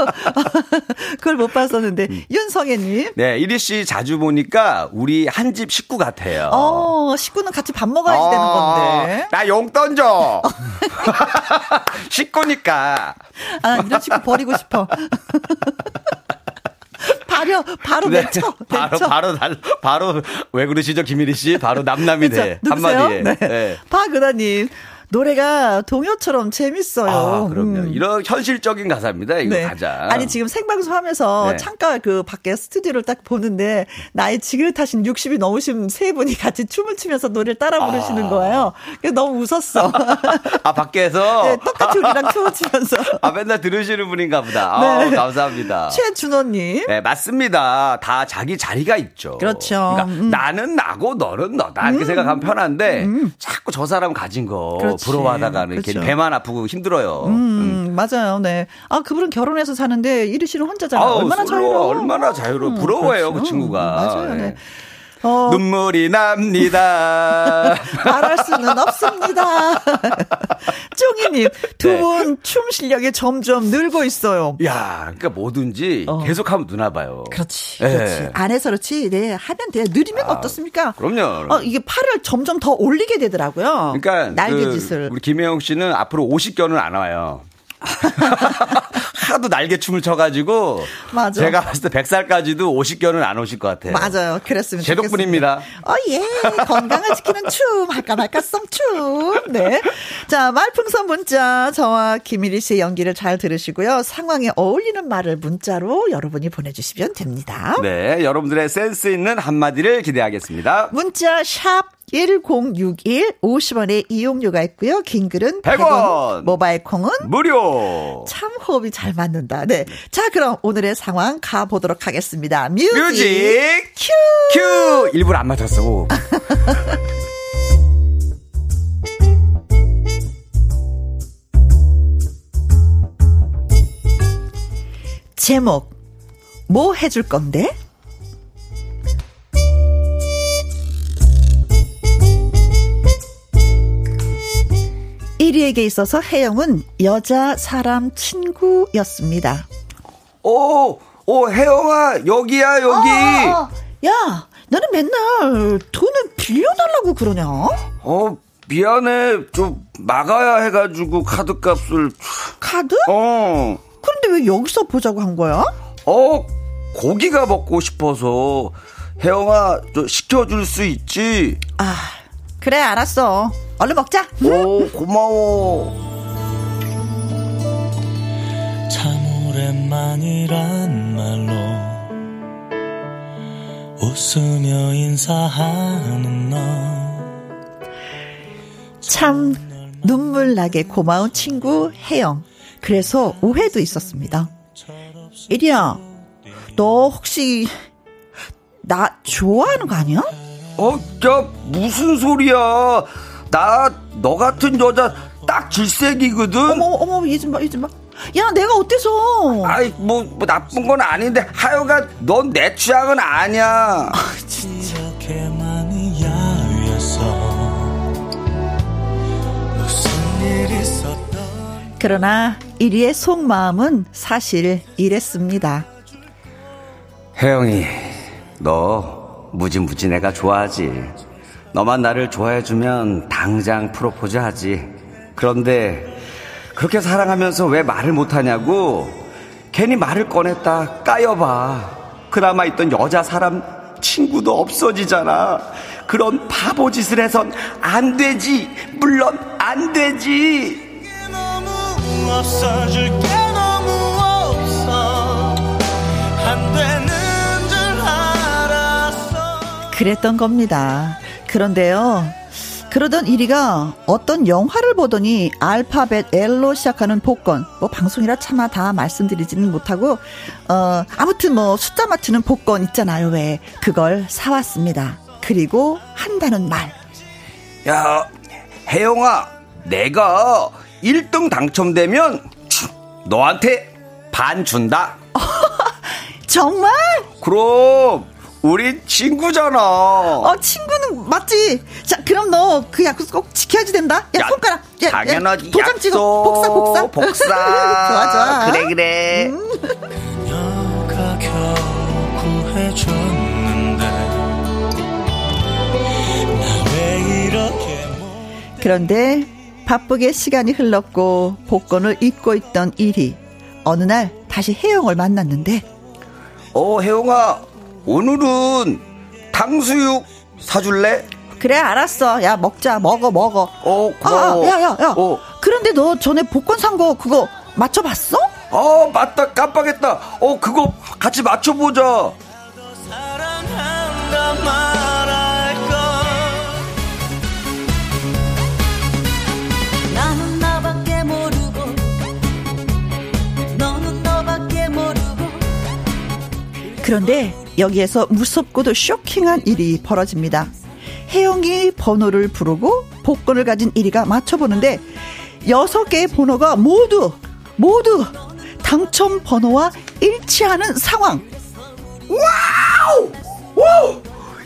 그걸 못 봤었는데 음. 윤성애님. 네, 이리 씨 자주 보니까 우리 한 집 식구 같아요. 어, 식구는 같이 밥 먹어야지 되는 건데. 나 용 던져. *laughs* 식구니까. 아, 이런 식구 버리고 싶어. 바로, 바로 네. 내쳐. 바로. 바로 달 바로 왜 그러시죠 김일희 씨 바로 남남이 돼? 한마디에. 네. 네. 박은하님. 노래가 동요처럼 재밌어요. 아, 그럼요. 음. 이런 현실적인 가사입니다. 이거 가장. 아니 지금 생방송 하면서 네. 창가 그 밖에 스튜디오를 딱 보는데 나이 지긋하신 60이 넘으신 세 분이 같이 춤을 추면서 노래를 따라 부르시는 아. 거예요. 그래서 너무 웃었어. *laughs* 아 밖에서 *laughs* 네, 똑같이 우리랑 춤을 추면서. 아 맨날 들으시는 분인가 보다. 아, 네. 감사합니다. 최준호님. 네, 맞습니다. 다 자기 자리가 있죠. 그렇죠. 그러니까 음. 나는 나고 너는 너다 이렇게 생각하면 편한데 자꾸 저 사람 가진 거 그렇 지. 부러워하다가는 그렇죠. 배만 아프고 힘들어요. 음, 맞아요. 네. 아, 그분은 결혼해서 사는데 이리 씨는 혼자잖아요. 얼마나 자유로워. 얼마나 자유로워. 음, 부러워요, 그 그렇죠. 친구가. 맞아요. 네. 네. 어, 눈물이 납니다. *laughs* 말할 수는 없습니다. *laughs* 쫑이님, 두 네. 분춤 실력이 점점 늘고 있어요. 야, 그러니까 뭐든지 어. 계속하면 누나 봐요. 그렇지, 네. 그렇지. 안에서 그렇지. 네, 하면 돼요. 느리면 어떻습니까? 그럼요. 어, 이게 팔을 점점 더 올리게 되더라고요. 그러니까 날개짓을. 그 우리 김혜영 씨는 앞으로 50견은 안 와요. *laughs* 하도 날개춤을 쳐가지고 맞아. 제가 봤을 때 100살까지도 50견은 안 오실 것 같아요. 맞아요. 그랬으면 제 덕분입니다. 어, 예. 건강을 지키는 춤. 할까 말까 썽춤. 네. 자, 말풍선 문자. 저와 김일희 씨의 연기를 잘 들으시고요. 상황에 어울리는 말을 문자로 여러분이 보내주시면 됩니다. 네, 여러분들의 센스 있는 한마디를 기대하겠습니다. 문자 샵1061 50원의 이용료가 있고요. 긴 글은 100원. 100원. 모바일 콩은 무료. 참 호흡이 잘 맞는다. 네. 자, 그럼 오늘의 상황 가 보도록 하겠습니다. music, music cue! 큐 일부러 안 맞췄어. *laughs* 제목 뭐 해줄 건데? 일위에게 있어서 혜영은 여자 사람 친구였습니다. 오, 오 혜영아 여기야 여기. 어, 야, 너는 맨날 돈을 빌려달라고 그러냐? 어 미안해 좀 막아야 해가지고 카드값을. 카드? 어. 그런데 왜 여기서 보자고 한 거야? 어, 고기가 먹고 싶어서 혜영아, 저 시켜줄 수 있지? 아, 그래 알았어. 얼른 먹자. 오, 고마워. 참 오랜만이란 말로 웃으며 인사하는 너 참 눈물 나게 고마운 친구 혜영. 그래서 오해도 있었습니다. 이리야, 너 혹시 나 좋아하는 거 아니야? 어, 야, 무슨 소리야. 나 너 같은 여자 딱 질색이거든. 어머 어머 얘좀 봐, 얘 좀 봐. 야 내가 어때서? 아이 뭐, 뭐 나쁜 건 아닌데 하여간 넌 내 취향은 아니야. 아, 진짜. 그러나 이리의 속마음은 사실 이랬습니다. 혜영이, 너 무지무지 내가 좋아하지. 너만 나를 좋아해주면 당장 프로포즈 하지. 그런데 그렇게 사랑하면서 왜 말을 못하냐고? 괜히 말을 꺼냈다 까여봐. 그나마 있던 여자 사람 친구도 없어지잖아. 그런 바보 짓을 해선 안 되지. 물론 안 되지. 없어줄 게 너무 없어. 안 되는 줄 알았어. 그랬던 겁니다. 그런데요. 그러던 이리가 어떤 영화를 보더니 알파벳 L로 시작하는 복권, 뭐 방송이라 차마 다 말씀드리지는 못하고, 어, 아무튼 뭐 숫자 맞추는 복권 있잖아요, 왜. 그걸 사왔습니다. 그리고 한다는 말. 야, 혜영아, 내가 1등 당첨되면 너한테 반 준다. *laughs* 정말? 그럼 우리 친구잖아. 어, 친구는 맞지. 자, 그럼 너 그 약속 꼭 지켜야지 된다. 야, 야 손가락. 야, 당연하지. 야, 도장 약속. 찍어. 복사, 복사. 복사. *laughs* 좋아, 좋아. 그래, 그래. 음. 그런데 바쁘게 시간이 흘렀고 복권을 잊고 있던 일이 어느 날 다시 혜영을 만났는데 어 혜영아 오늘은 탕수육 사줄래? 그래 알았어 야 먹자 먹어 먹어 어 고마워 야야야 야, 야, 야. 어. 그런데 너 전에 복권 산 거 그거 맞춰봤어? 어 맞다 깜빡했다 어 그거 같이 맞춰보자 그런데 여기에서 무섭고도 쇼킹한 일이 벌어집니다. 혜영이 번호를 부르고 복권을 가진 1위가 맞춰보는데 여섯 개의 번호가 모두 모두 당첨 번호와 일치하는 상황. Wow! Wow!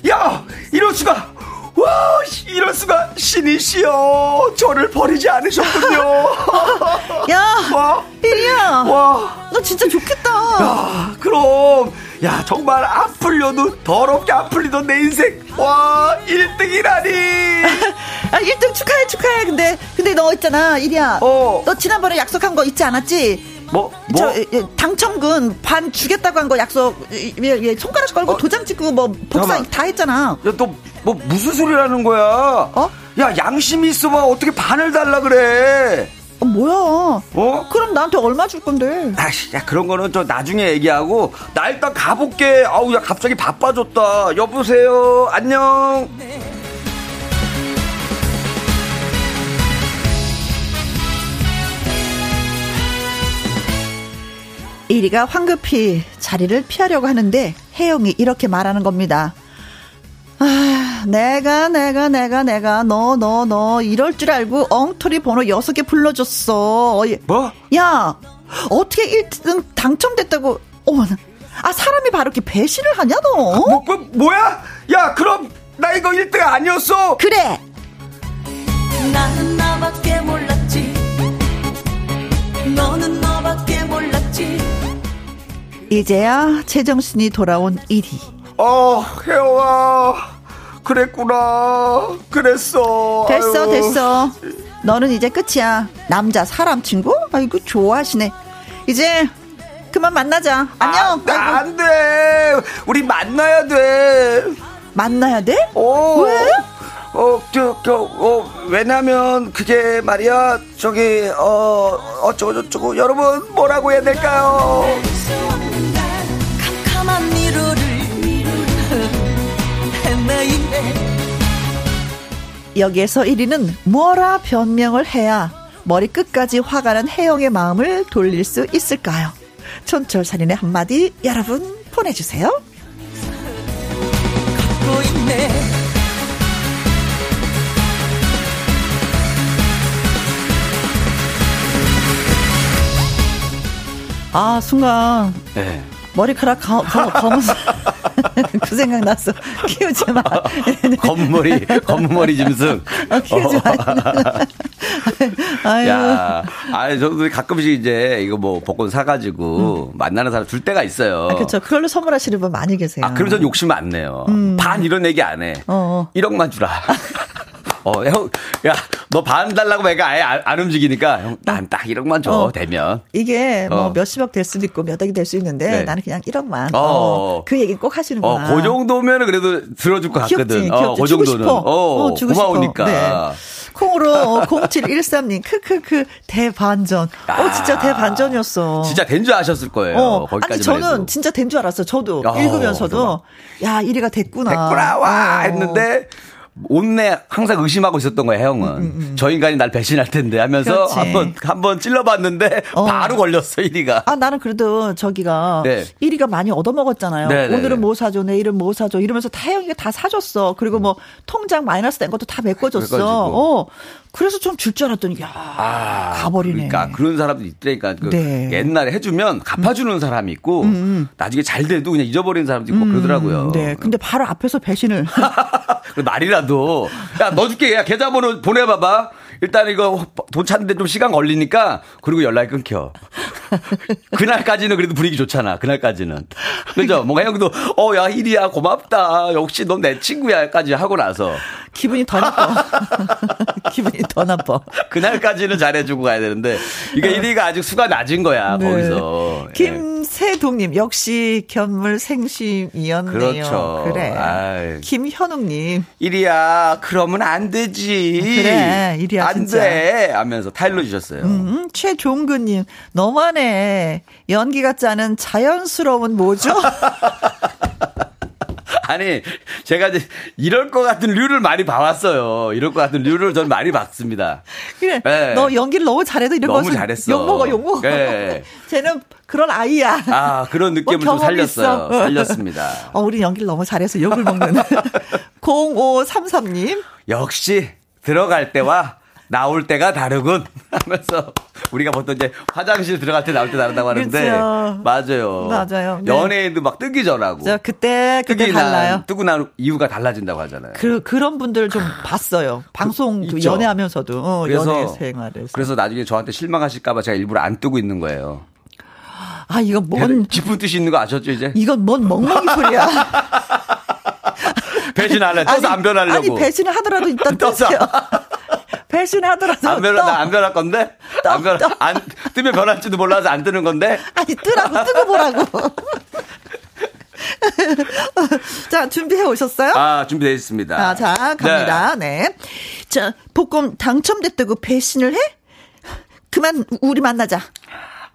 야, 이럴 수가! 와, 이럴 수가 신이시여 저를 버리지 않으셨군요. *laughs* 야, 와, 일이야. 와, 너 진짜 좋겠다. 야, 그럼 야 정말 안 풀려도 더럽게 안 풀리던 내 인생 와 1등이라니 *laughs* 아 1등 축하해 축하해 근데 근데 너 있잖아 이리야 어. 너 지난번에 약속한 거 있지 않았지 뭐, 뭐? 저, 당첨금 반 주겠다고 한 거 약속, 예, 예, 손가락 걸고 어? 도장 찍고 뭐 복사 잠깐만. 다 했잖아. 야, 너, 뭐, 무슨 소리라는 거야? 어? 야, 양심이 있어봐. 어떻게 반을 달라 그래? 어, 뭐야? 어? 그럼 나한테 얼마 줄 건데? 아씨, 야 그런 거는 저 나중에 얘기하고 나 일단 가볼게. 아우 야 갑자기 바빠졌다. 여보세요. 안녕. 이리가 황급히 자리를 피하려고 하는데 혜영이 이렇게 말하는 겁니다. 아, 내가, 내가, 내가, 내가, 너, 너, 너, 이럴 줄 알고 엉터리 번호 여섯 개 불러줬어. 뭐? 야, 어떻게 1등 당첨됐다고, 어머, 아, 사람이 바로 이렇게 배신을 하냐, 너? 뭐, 뭐, 뭐야? 야, 그럼, 나 이거 1등 아니었어? 그래! 나는 나밖에 몰랐지. 너는 너밖에 몰랐지. 이제야 제정신이 돌아온 1위. 어, 혜영아. 그랬구나. 그랬어. 됐어, 아유. 됐어. 너는 이제 끝이야. 남자, 사람 친구? 아이고, 좋아하시네. 이제 그만 만나자. 안녕. 아, 안 돼. 우리 만나야 돼. 만나야 돼? 어. 왜? 어, 저, 저, 어, 왜냐면, 그게 말이야, 저기, 어, 어쩌고저쩌고, 여러분, 뭐라고 해야 될까요? 여기에서 1위는 뭐라 변명을 해야 머리 끝까지 화가 난 혜영의 마음을 돌릴 수 있을까요? 촌철살인의 한마디 여러분 보내주세요. 아 순간 네. 머리카락 가, 가, 검은 *laughs* *laughs* 그 생각 났어. 키우지 마. *laughs* 검머리, 검머리 짐승. 어, 키우지 마. *laughs* 아유. 야, 아니, 저도 가끔씩 이제 이거 뭐 복권 사가지고 만나는 사람 줄 때가 있어요. 아, 그렇죠. 그걸로 선물하시는 분 많이 계세요. 아, 그럼 전 욕심 안 내요. 반 이런 얘기 안 해. 어. 1억만 주라. 어, 형, 야, 너 반 달라고 애가 아예 안, 안 움직이니까, 형, 난 딱 1억만 줘, 어. 되면. 이게 뭐 어. 몇십억 될 수도 있고 몇 억이 될 수 있는데 네. 나는 그냥 1억만. 어. 어. 그 얘기 꼭 하시는구나. 어, 그 정도면 그래도 들어줄 것 같거든. 귀엽지, 어. 그 정도는. 싶어. 어, 주고 고마우니까. 싶어. 네. 콩으로 어, 0713님, 크크크, 대반전. 어, 진짜 대반전이었어. 진짜 된 줄 아셨을 거예요. 어, 아니, 저는 해도. 진짜 된 줄 알았어요. 저도 어, 읽으면서도. 야, 1위가 됐구나. 됐구나, 와! 어. 했는데, 온내 항상 의심하고 있었던 거예요, 형은. 저 인간이 날 배신할 텐데 하면서 음, 그렇지. 한번, 한번 찔러봤는데, 어. 바로 걸렸어, 1위가. 아, 나는 그래도 저기가 네. 1위가 많이 얻어먹었잖아요. 네, 네, 네. 오늘은 뭐 사줘, 내일은 뭐 사줘. 이러면서 다영이가 다 사줬어. 그리고 뭐 통장 마이너스 된 것도 다 메꿔줬어. 메꿔주고. 어. 그래서 좀 줄 줄 알았더니, 야, 아, 가버리네. 그러니까 그런 사람도 있다니까. 그 네. 옛날에 해주면 갚아주는 사람이 있고 나중에 잘 돼도 그냥 잊어버리는 사람도 있고 그러더라고요. 네. 근데 바로 앞에서 배신을. *laughs* 그 말이라도 야 넣어줄게 야 계좌번호 보내봐봐. 일단 이거 돈 찾는데 좀 시간 걸리니까 그리고 연락이 끊겨. 그날까지는 그래도 분위기 좋잖아. 그날까지는. 그죠? 뭔가 형도 어야 일이야 고맙다. 역시 넌 내 친구야까지 하고 나서 기분이 더 나빠. *laughs* 기분이 더 나빠. 그날까지는 잘해주고 가야 되는데 이게 1위가 아직 수가 낮은 거야 네. 거기서. 예. 김세동님 역시 견물 생심이었네요. 그렇죠. 그래. 아이. 김현웅님 1위야 그러면 안 되지. 그래, 일이야, 안 진짜. 돼. 하면서 타일러 주셨어요. 음, 최종근님 너무하네. 연기 같지 않은 자연스러운 뭐죠? *laughs* 아니, 제가 이제 이럴 것 같은 류를 많이 봐왔어요. 이럴 것 같은 류를 전 많이 봤습니다. 그래. 네. 너 연기를 너무 잘해도 이런 너무 것은 잘했어. 욕 먹어, 욕 먹어. 네. *laughs* 쟤는 그런 아이야. 아, 그런 느낌을 뭐 좀 살렸어요. 있어. 살렸습니다. *laughs* 어, 우리 연기를 너무 잘해서 욕을 먹는. *laughs* 0533님. 역시 들어갈 때와 나올 때가 다르군 *laughs* 하면서 우리가 보통 이제 화장실 들어갈 때 나올 때 다르다고 하는데 그렇죠. 맞아요. 맞아요. 네. 연예인도 막 뜨기 전하고 저 그때, 그때 뜨기 달라요. 난 뜨고 난 이유가 달라진다고 하잖아요. 그, 그런 분들 좀 봤어요. 방송 그. 연애하면서도. 어, 연애 생활에서. 그래서 나중에 저한테 실망하실까 봐 제가 일부러 안 뜨고 있는 거예요. 아, 이거 뭔, 깊은 뜻이 있는 거 아셨죠 이제? 이건 뭔 멍멍이 소리야. 배신할래. 떠서 안 변하려고. 아니, 배신을 하더라도 일단 *laughs* 떠서. 배신하더라도. 안 변하, 떠. 나안 변할 건데? 떠, 안 변, 떠. 안, 뜨면 변할지도 몰라서 안 뜨는 건데? 아니, 뜨라고, 뜨고 보라고. *laughs* 자, 준비해 오셨어요? 아, 준비되어 있습니다. 아, 자, 갑니다. 네. 자, 복권 당첨됐다고 배신을 해? 그만, 우리 만나자.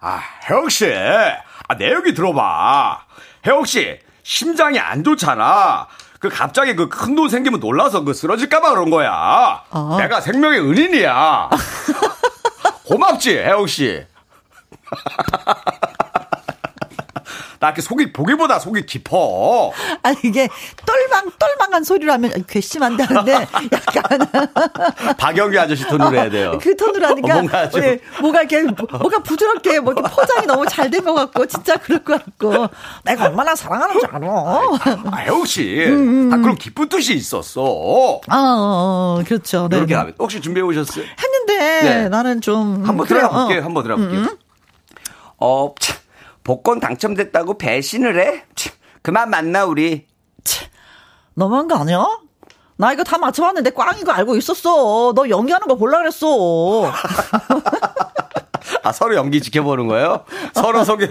아, 혜영 씨. 아, 내 얘기 들어봐. 혜영 씨, 심장이 안 좋잖아. 그 갑자기 그 큰 돈 생기면 놀라서 그 쓰러질까봐 그런 거야. 어. 내가 생명의 은인이야. *laughs* 고맙지, 혜영 씨. 나 이렇게 속이 보기보다 속이 깊어. *laughs* 아니, 이게 똘망, 똘망한 소리로 하면 괘씸한데 하는데 약간 *laughs* 박영규 아저씨 톤으로 해야 돼요. 그 톤으로 하니까 어, 뭔가 좀- 예, 뭐가 이렇게 뭐가 부드럽게 뭐 이렇게 포장이 너무 잘 된 것 같고 진짜 그럴 것 같고 내가 얼마나 사랑하는 줄 알아. 아, 혜영 씨. 음, 아, 그럼 기쁜 뜻이 있었어. 아, 어, 그렇죠. 네. 이렇게 하면 혹시 준비해 오셨어요? 했는데 네. 나는 좀 한번 그래요. 들어가 볼게요. 어. 한번 들어가 볼게요. 어, 참, 복권 당첨됐다고 배신을 해? 참, 그만 만나 우리. 너무한 거 아니야? 나 이거 다 맞춰봤는데 꽝인 거 알고 있었어. 너 연기하는 거 볼라 그랬어. *laughs* 아 서로 연기 지켜보는 거예요? 서로 속에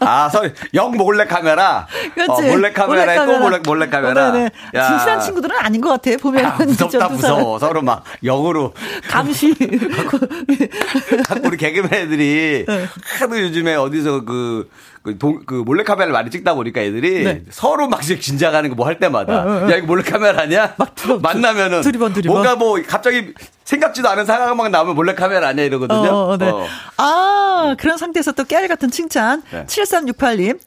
아 서로 영 몰래 카메라. 그렇지. 어, 몰래 카메라에 또 몰래 몰래 카메라. 어, 네네. 야. 진실한 친구들은 아닌 것 같아. 보면 아, 무섭다 *laughs* 무서워. 서로 막 영으로 감시. *laughs* 우리 개그맨 애들이 네. 하도 요즘에 어디서 그, 그, 동- 그 몰래카메라를 많이 찍다 보니까 애들이 네. 서로 막 이제 긴장하는 거 뭐 할 때마다 야 이거 몰래카메라 아니야? 막 들어- 만나면은 두리번, 두리번. 뭔가 뭐 갑자기 생각지도 않은 상황만 나오면 몰래카메라 아니야 이러거든요. 어, 네. 어. 아, 그런 상태에서 또 깨알 같은 칭찬. 네. 7368님.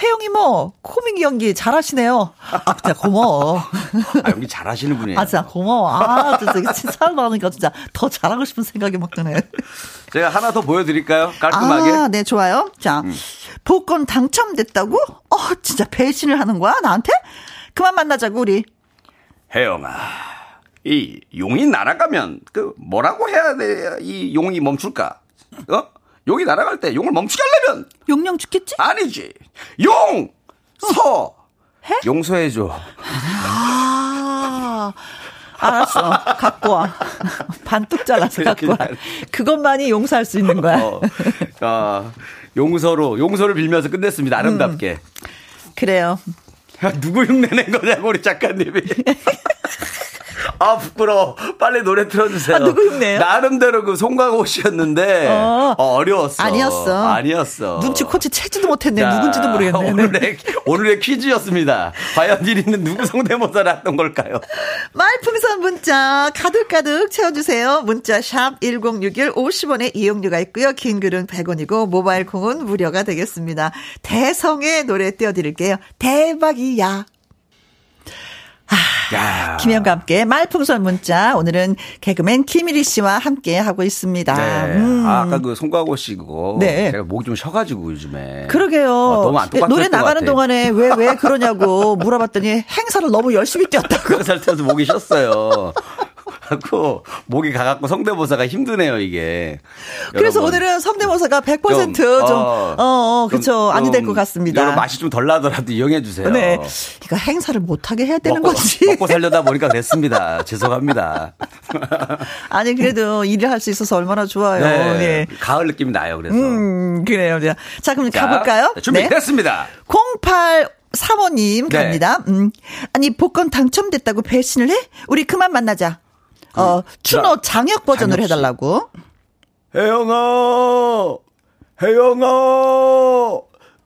혜영이 뭐, 코믹 연기 잘하시네요. 아, 진짜 고마워. 아, 연기 잘하시는 분이에요. 아, 진짜 고마워. 아, 진짜 이게 칭찬을 받으니까 진짜 더 잘하고 싶은 생각이 막 드네. 제가 하나 더 보여드릴까요? 깔끔하게. 아, 네, 좋아요. 자, 복권 당첨됐다고? 어, 진짜 배신을 하는 거야, 나한테? 그만 만나자고, 우리. 혜영아, 이 용이 날아가면 그 뭐라고 해야 돼? 이 용이 멈출까? 어? 용이 날아갈 때 용을 멈추게 하려면 용령 죽겠지? 아니지. 용! 서! 해? 용서해줘. 아, 알았어. 갖고 와. *laughs* 반뚝 잘라서 갖고 와. 그것만이 용서할 수 있는 거야. 어, 아, 용서로, 용서를 빌면서 끝냈습니다. 아름답게. 그래요. 야, 누구 흉내낸 거냐고, 우리 작가님이. *laughs* 아, 부끄러워. 빨리 노래 틀어주세요. 아, 누구 흉내요? 나름대로 그 송강호 씨였는데, 어. 어, 려웠어 아니었어. 아니었어. 눈치 코치 채지도 못했네. 자, 누군지도 모르겠네. 네. 오늘의, 오늘의 퀴즈였습니다. 과연 1위는 누구 성대모사를 했던 걸까요? 말풍선 문자 가득가득 채워주세요. 문자 샵 1061 50원의 이용료가 있고요. 긴 글은 100원이고 모바일 콩은 무료가 되겠습니다. 대성의 노래 띄워드릴게요. 대박이야. 야. 김현과 함께 말풍선 문자 오늘은 개그맨 김일희 씨와 함께 하고 있습니다. 네. 음. 아, 아까 그 송강호 씨 그거. 네. 제가 목이 좀 쉬어가지고 요즘에. 그러게요. 어, 너무 안 똑같을 노래 것 나가는 같아. 동안에 왜왜 *laughs* 그러냐고 물어봤더니 행사를 너무 열심히 뛰었다고. 그살 때서 목이 쉬었어요. 하고 목이 가갖고 성대모사가 힘드네요 이게. 그래서 여러분, 오늘은 성대모사가 100%좀, 좀, 좀 어, 어, 어, 그쵸. 좀, 아니 될좀것 같습니다. 여러분 맛이 좀 덜 나더라도 이용해 주세요. 네. 이거 행사를 못하게 해야 되는 먹고, 거지. 먹고 살려다 보니까 *laughs* 그랬습니다. 죄송합니다. 아니, 그래도 일을 할 수 있어서 얼마나 좋아요. 네. 예. 가을 느낌이 나요. 그래서. 음, 그래요. 자, 그럼 자, 가볼까요? 네. 준비됐습니다. 08 사모님 네. 갑니다. 음. 아니 복권 당첨됐다고 배신을 해? 우리 그만 만나자. 어 추노 장혁 버전으로 장혁 씨. 해달라고. 혜영아, 혜영아,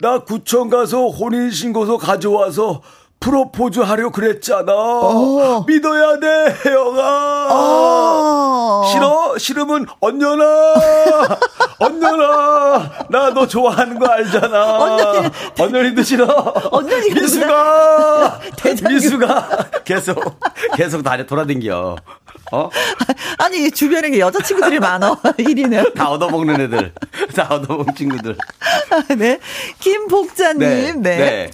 나 구청 가서 혼인신고서 가져와서 프로포즈 하려 그랬잖아. 어. 믿어야 돼, 혜영아. 어. 싫어? 싫으면 언년아. *laughs* 언년아. 나너 좋아하는 거 알잖아. 언년이도 싫어. 언년이가 미수가. 미수가. 계속, 계속 다녀 돌아댕겨. 어? 아니 주변에 여자친구들이 많어. 1위는. *laughs* 다 얻어먹는 애들. 다 얻어먹는 친구들. 네. 김복자님. 네, 네. 네.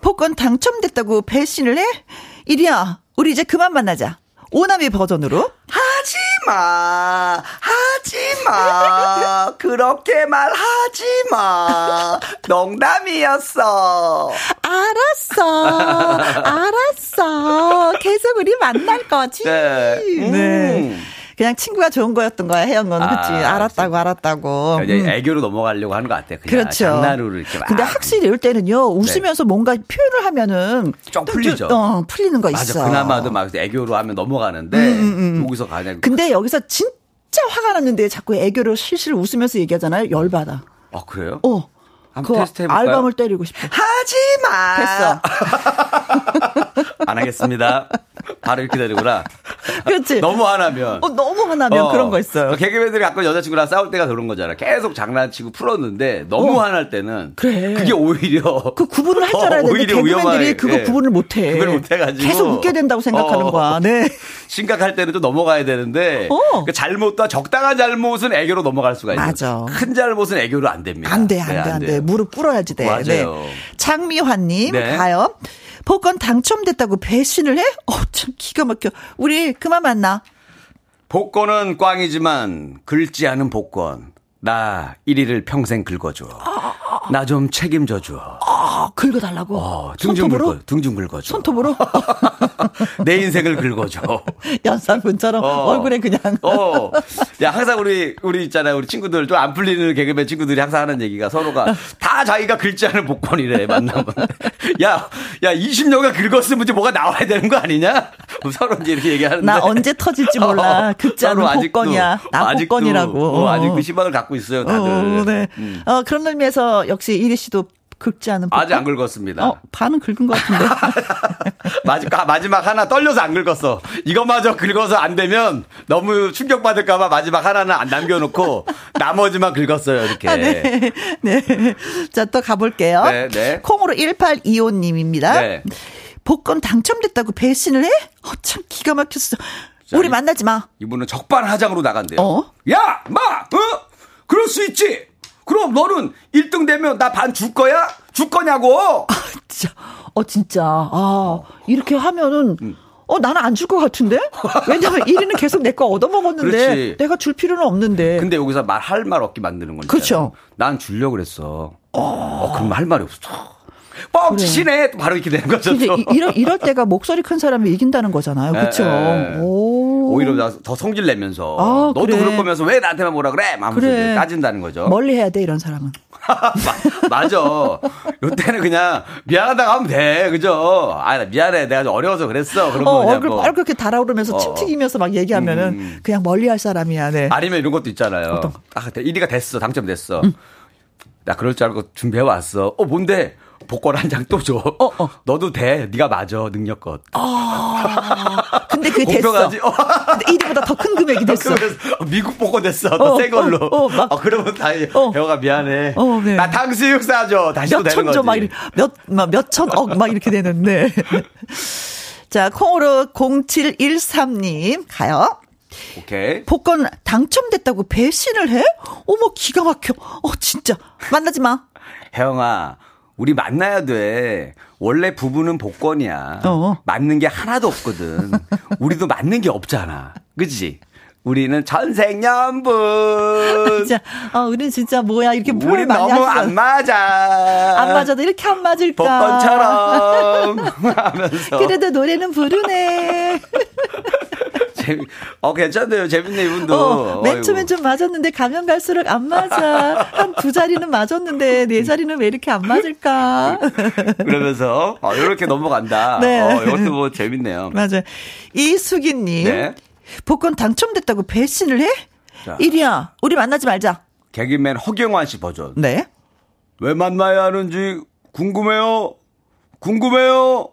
복권 당첨됐다고 배신을 해? 이리야. 우리 이제 그만 만나자. 오남이 버전으로. 하지 마. 하지 마. *laughs* 그렇게 말하지 마. 농담이었어. 알았어. *laughs* 알았어. 계속 우리 만날 거지. 네. 음. 네. 그냥 친구가 좋은 거였던 거야, 혜영 너는. 그치? 아, 알았다고, 알았다고. 이제 음. 애교로 넘어가려고 하는 것 같아요. 그렇죠. 장난으로 이렇게. 근데 막. 확실히 이럴 때는요, 웃으면서 뭔가 표현을 하면은. 좀또 풀리죠. 좀, 어, 풀리는 거 맞아. 있어. 그나마도 막 애교로 하면 넘어가는데 여기서 가냐. 근데 여기서 진짜 화가 났는데 자꾸 애교로 실실 웃으면서 얘기하잖아요. 열받아. 아 그래요? 어. 한번 그 테스트 해볼까요? 알밤을 때리고 싶어. 하지 마. 됐어. 안 하겠습니다. 바로 이렇게 되는구나. 그렇지. 너무 화나면. 어, 너무 화나면 어, 그런 거 있어요. 개그맨들이 가끔 여자친구랑 싸울 때가 그런 거잖아. 계속 장난치고 풀었는데 너무 어. 화날 때는 그래. 그게 오히려 그 구분을 할 줄 알아야 되는데 오히려 개그맨들이 그거 예. 구분을 못 해. 구분을 못 해가지고 계속 웃게 된다고 생각하는 어. 거야. 네. *laughs* 심각할 때는 좀 넘어가야 되는데 어. 그 잘못과 적당한 잘못은 애교로 넘어갈 수가 있어요. 맞아. 큰 잘못은 애교로 안 됩니다. 안 돼, 안 네, 돼, 안 돼. 돼요. 무릎 꿇어야지 돼. 맞아요. 네. 장미환님, 네. 가요. 복권 당첨됐다고 배신을 해? 어, 참 기가 막혀. 우리 그만 만나. 복권은 꽝이지만 긁지 않은 복권. 나 1위를 평생 긁어줘. 나 좀 책임져 줘. 아, 긁어달라고. 어, 등좀? 긁어, 등좀 긁어줘. 손톱으로? *laughs* 내 인생을 긁어줘. 연산군처럼 어. 얼굴에 그냥. 어. 야, 항상 우리, 우리 있잖아요. 우리 친구들, 좀 안 풀리는 개그맨 친구들이 항상 하는 얘기가 서로가 다 자기가 긁지 않은 복권이래, 만나면. *laughs* 야, 야, 20년간 긁었으면 이제 뭐가 나와야 되는 거 아니냐? 서로 이제 이렇게 얘기하는데. 나 언제 터질지 몰라. 긁지 않은 복권이야. 나 아직도, 복권이라고. 어, 아직도 희망을 갖고 있어요, 다들. 어, 네. 음. 어, 그런 의미에서 역시 이리 씨도 긁지 않은 복권. 아직 안 긁었습니다. 어, 반은 긁은 것 같은데. *laughs* 마지막, 마지막 하나 떨려서 안 긁었어. 이것마저 긁어서 안 되면 너무 충격받을까봐 마지막 하나는 안 남겨놓고 나머지만 긁었어요, 이렇게. 아, 네. 네. 자, 또 가볼게요. 네, 네. 콩으로 1825님입니다. 네. 복권 당첨됐다고 배신을 해? 어, 참 기가 막혔어. 우리 이- 만나지 마. 이분은 적반하장으로 나간대요. 어? 야, 마, 어? 그럴 수 있지. 그럼 너는 1등 되면 나 반 줄 거야? 줄 거냐고? 진짜, 어, 진짜. 아, 이렇게 하면은, 음. 어, 나는 안 줄 것 같은데? 왜냐면 1위는 계속 내 거 얻어먹었는데, 그렇지. 내가 줄 필요는 없는데. 근데 여기서 말 할 말 없게 만드는 거니까. 그렇죠. 난 주려고 그랬어. 어, 그럼 할 말이 없어. 뻥 치시네! 바로 이렇게 되는 거죠. 이럴, 이럴 때가 목소리 큰 사람이 이긴다는 거잖아요. 그쵸? 오. 오히려 나더 성질 내면서 아, 너도 그래. 그럴 거면서 왜 나한테만 뭐라 그래? 하면서 그래. 따진다는 거죠. 멀리 해야 돼, 이런 사람은. 마- *laughs* 맞아. 요때는 그냥 미안하다고 하면 돼. 그죠? 아, 나 미안해. 내가 좀 어려워서 그랬어. 그런 어, 거 얼굴 뭐. 빨갛게 달아오르면서 어. 침 튀기면서 막 얘기하면은 음. 그냥 멀리 할 사람이야, 네. 아니면 이런 것도 있잖아요. 어떤 거? 아, 1위가 됐어. 당첨됐어. 나 그럴 줄 알고 준비해 왔어. 어, 뭔데? 복권 한 장 또 줘. 어, 어. 너도 돼. 네가 맞아. 능력껏. 아, 근데 그게 됐어. 공평하지? 어. 근데 1위보다 더 큰 금액이 됐어. 어, 미국 복권 됐어. 어, 너새 걸로. 어, 어, 막. 어, 그러면 다시 어. 배우가 미안해. 어, 네. 나 탕수육 사줘. 다시 또몇 되는 거지. 천조 막 이렇게 몇, 막 몇천억 막 이렇게 되는데. *laughs* 자, 콩으로 0713님 가요. 오케이. 복권 당첨됐다고 배신을 해? 어머, 기가 막혀. 어, 진짜. 만나지 마. 혜영아, 우리 만나야 돼. 원래 부부는 복권이야. 어. 맞는 게 하나도 없거든. *laughs* 우리도 맞는 게 없잖아. 그지? 우리는 천생연분. 진짜, 어, 우린 진짜 뭐야. 이렇게 우리 너무 하시잖아. 안 맞아. 안 맞아도 이렇게 안 맞을까. 복권처럼 *laughs* 하면서. 그래도 노래는 부르네. *laughs* 재미, 어, 괜찮네요. 재밌네, 이분도. 어, 맨. 처음엔 좀 맞았는데 가면 갈수록 안 맞아. 한 두 자리는 맞았는데 네 자리는 왜 이렇게 안 맞을까? *laughs* 그러면서, 어, 이렇게 넘어간다. *laughs* 네. 어, 이것도 뭐 재밌네요. 맞아요. 이수기님. 네. 복권 당첨됐다고 배신을 해? 자. 이리야, 우리 만나지 말자. 개그맨 허경환 씨 버전. 네. 왜 만나야 하는지 궁금해요. 궁금해요.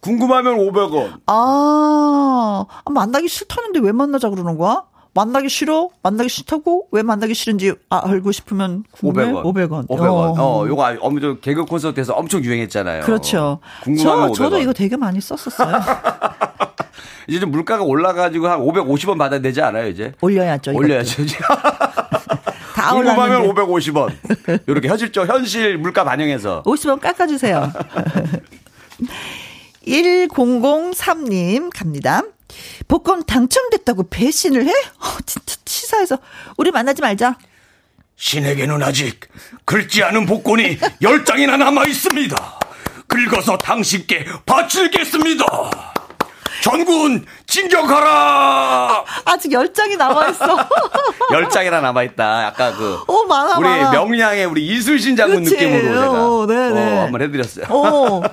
궁금하면 500원. 아, 아, 만나기 싫다는데 왜 만나자 그러는 거야? 만나기 싫어? 만나기 싫다고? 왜 만나기 싫은지 아, 알고 싶으면 궁금해? 500원. 500원. 500원. 어, 요거 아- 엄청 개그 콘서트에서 엄청 유행했잖아요. 그렇죠. 궁금하면 저, 저도 500원. 이거 되게 많이 썼었어요. *laughs* 이제 좀 물가가 올라가지고 한 550원 받아야 되지 않아요, 이제? 올려야죠. 올려야죠. *laughs* 다 궁금하면 올랐는데. 550원. 이렇게 현실적 현실 물가 반영해서 50원 깎아 주세요. *laughs* 1003님 갑니다. 복권 당첨됐다고 배신을 해? 어, 진짜 치사해서 우리 만나지 말자. 신에게는 아직 긁지 않은 복권이 *laughs* 10장이나 남아 있습니다. 긁어서 당신께 바치겠습니다. 전군 진격하라. 아직 10장이 남아 있어. *laughs* 10장이나 남아 있다. 아까 그 어, 많아, 우리 많아. 명량의 우리 이순신 장군 그치. 느낌으로 제가 어, 네네. 어, 한번 해 드렸어요. *laughs*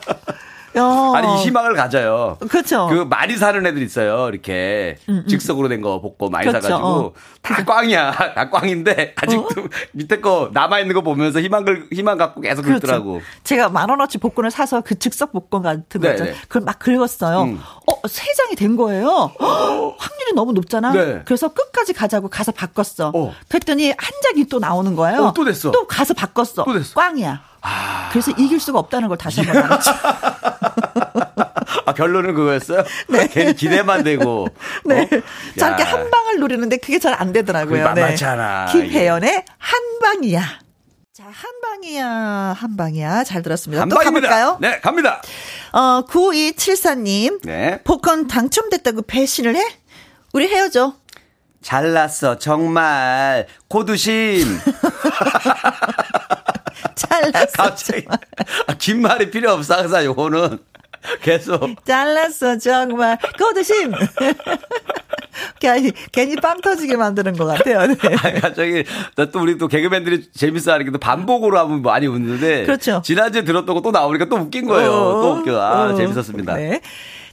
어. 야. 아니 희망을 가져요. 그쵸. 그 많이 사는 애들 있어요. 이렇게 즉석으로 된거 복고 많이 음, 그렇죠. 사가지고 어. 다 꽝이야. *laughs* 다 꽝인데 아직도 *laughs* 밑에 거 남아 있는 거 보면서 희망을 희망 갖고 계속 그렇죠. 긁더라고. 제가 만 원어치 복권을 사서 그 즉석 복권 같은 거 네, 있잖아요. 네. 그걸 막 긁었어요. 음. 어, 세 장이 된 거예요. 헉, 확률이 너무 높잖아. 네. 그래서 끝까지 가자고 가서 바꿨어. 어. 그랬더니 한 장이 또 나오는 거예요. 어, 또 됐어. 또 가서 바꿨어. 또 됐어. 꽝이야. 아, 그래서 이길 수가 없다는 걸 다시 한번 알았죠. *laughs* 아 결론은 그거였어요? *laughs* 괜히 기대만 되고. 네. 어? 야. 한 방을 노리는데 그게 잘 안 되더라고요. 그게 만만찮아, 김혜연의 한 방이야. 자, 한 방이야, 한 방이야. 잘 들었습니다. 또 한방입니다. 가볼까요? 네, 갑니다. 어, 9274님. 네. 복권 당첨됐다고 배신을 해? 우리 헤어져. 잘났어, 정말. 고두심. *laughs* *laughs* 잘났어. 갑자기. 아, 긴 말이 필요 없어, 항상 요거는. *laughs* 계속. 잘났어, 정말. 고드심. *laughs* 괜히, 괜히 빵 터지게 만드는 것 같아요. 네. 아니, 갑자기, 나또 우리 또 개그맨들이 재밌어 하니까 또 반복으로 하면 많이 웃는데. 그렇죠. 지난주에 들었던 거 또 나오니까 또 웃긴 거예요. 어, 또 웃겨. 아, 어. 재밌었습니다. 네.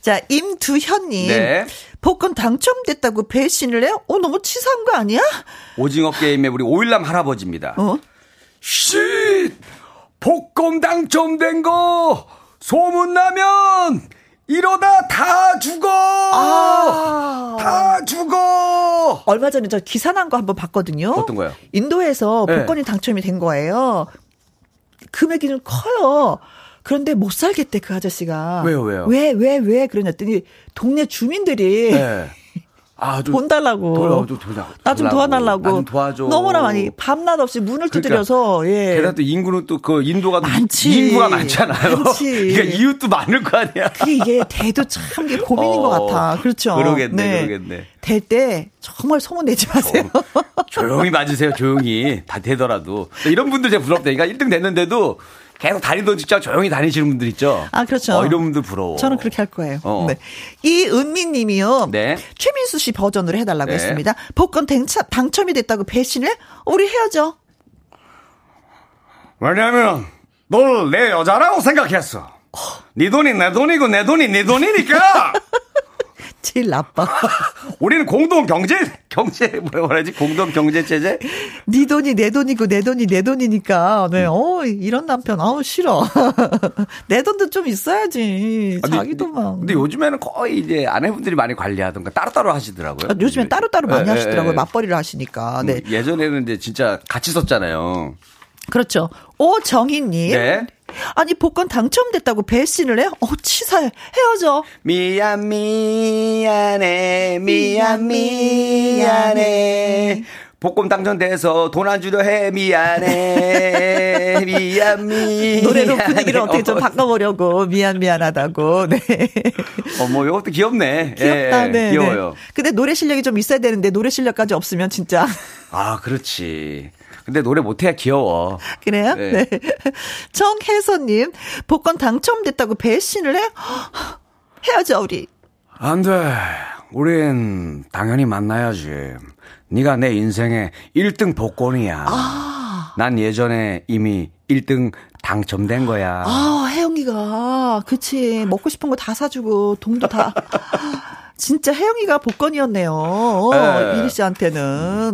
자, 임두현님. 네. 복권 당첨됐다고 배신을 해요? 어, 너무 치사한 거 아니야? 오징어 게임의 우리 오일남 할아버지입니다. 어? 쉿! 복권 당첨된 거 소문나면 이러다 다 죽어! 아. 다 죽어! 얼마 전에 저 기사 난 거 한번 봤거든요. 어떤 거요? 인도에서 네. 복권이 당첨이 된 거예요. 금액이 좀 커요. 그런데 못 살겠대 그 아저씨가. 왜요, 왜요? 왜, 왜, 왜 그러냐더니 동네 주민들이 네. 아, 좀돈 달라고. 돈, 좀 도와줘. 나좀 도와달라고. 나 좀 도와줘. 너무나 많이 밤낮 없이 문을 두드려서 예. 게다가 또 인구는 또 그 인도가 또 많지. 인구가 많잖아요. 많지. *laughs* 그러니까 이웃도 많을 거 아니야. 그게 이게 대도 참 이게 고민인 어, 것 같아. 그렇죠. 그러겠네, 그러겠네. 될 때 정말 소문 내지 마세요. 조용히 맞으세요, 조용히. 다 되더라도. 이런 분들 제가 부럽다니까 1등 됐는데도 계속 다니던 직장 조용히 다니시는 분들 있죠. 아, 그렇죠. 어, 이런 분들 부러워. 저는 그렇게 할 거예요. 어. 네. 이은미 님이요. 네. 최민수 씨 버전으로 해달라고 네. 했습니다. 복권 당첨, 당첨이 됐다고 배신을? 우리 헤어져. 왜냐면 널 내 여자라고 생각했어. 네 돈이 내 돈이고 내 돈이 네 돈이니까. *laughs* 제일 나빠. *laughs* 우리는 공동 경제 경제 뭐라 해야지 공동 경제 체제. 네 돈이 내 돈이고 내 돈이 내 돈이니까. 네. 어, 이런 남편 아우 싫어. *laughs* 내 돈도 좀 있어야지. 아, 자기 돈만. 근데 요즘에는 거의 이제 아내분들이 많이 관리하던가 따로따로 하시더라고요. 아, 요즘엔 따로따로 많이 예, 하시더라고요. 예. 맞벌이를 하시니까. 네. 음, 예전에는 이제 진짜 같이 썼잖아요. 그렇죠. 오정희님. 네. 아니, 복권 당첨됐다고 배신을 해? 어, 치사해. 헤어져. 미안 미안해 미안 미안해 복권 당첨돼서 돈 안 주려 해 미안해 미안 *laughs* 미안 노래로 분위기를 어떻게 좀 바꿔보려고. 미안, 미안하다고. 네. 어머 이것도 귀엽네 귀엽다. 예, 네. 귀여워요 네. 근데 노래 실력이 좀 있어야 되는데, 노래 실력까지 없으면 진짜. 아 그렇지 근데 노래 못해야 귀여워 그래요? 네. 네. *laughs* 정혜선님, 복권 당첨됐다고 배신을 해? 헤어져, 우리. 안 돼 우린 당연히 만나야지 네가 내 인생의 1등 복권이야 난 예전에 이미 1등 당첨된 거야 아, 혜영이가, 그치. 먹고 싶은 거 다 사주고, 돈도 다. *laughs* 진짜 혜영이가 복권이었네요. 어, 네. 이리 씨한테는.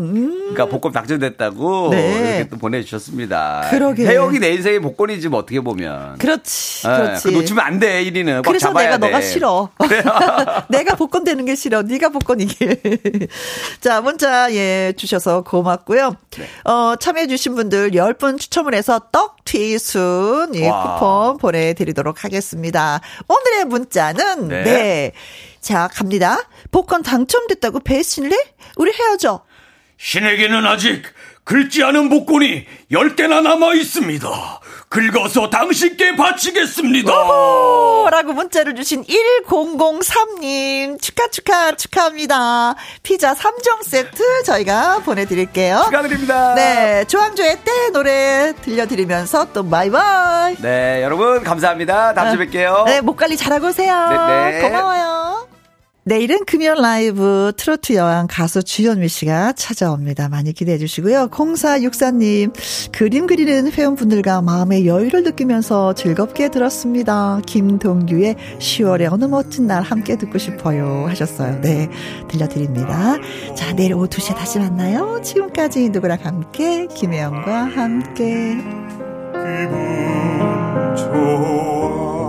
음. 그러니까 복권 당첨됐다고 네. 이렇게 또 보내주셨습니다. 그러게. 해영이 내 인생의 복권이지 뭐 어떻게 보면. 그렇지, 예, 그렇지. 그 놓치면 안 돼, 1위는. 꽉 그래서 내가 돼. 너가 싫어. *laughs* *laughs* 내가 복권 되는 게 싫어. 네가 복권이길. *laughs* 자, 문자 예 주셔서 고맙고요. 네. 어, 참여해 주신 분들 10분 추첨을 해서 떡 튀순 예 와. 쿠폰 보내 드리도록 하겠습니다. 오늘의 문자는 네. 네. 자, 갑니다. 복권 당첨됐다고 배신을 해? 우리 헤어져. 신에게는 아직 긁지 않은 복권이 10개나 남아 있습니다. 긁어서 당신께 바치겠습니다. 라고 문자를 주신 1003님 축하 축하 축하합니다. 피자 3종 세트 저희가 보내드릴게요. 축하드립니다. 네, 조항조의 때 노래 들려드리면서 또 바이바이. 네, 여러분 감사합니다. 다음 주에 뵐게요. 네, 목 관리 잘하고 오세요. 네, 네. 고마워요. 내일은 금연 라이브 트로트 여왕 가수 주현미 씨가 찾아옵니다. 많이 기대해 주시고요. 0464님, 그림 그리는 회원분들과 마음의 여유를 느끼면서 즐겁게 들었습니다. 김동규의 10월의 어느 멋진 날 함께 듣고 싶어요. 하셨어요. 네, 들려드립니다. 자, 내일 오후 2시에 다시 만나요. 지금까지 누구랑 함께, 김혜영과 함께. 기분 좋아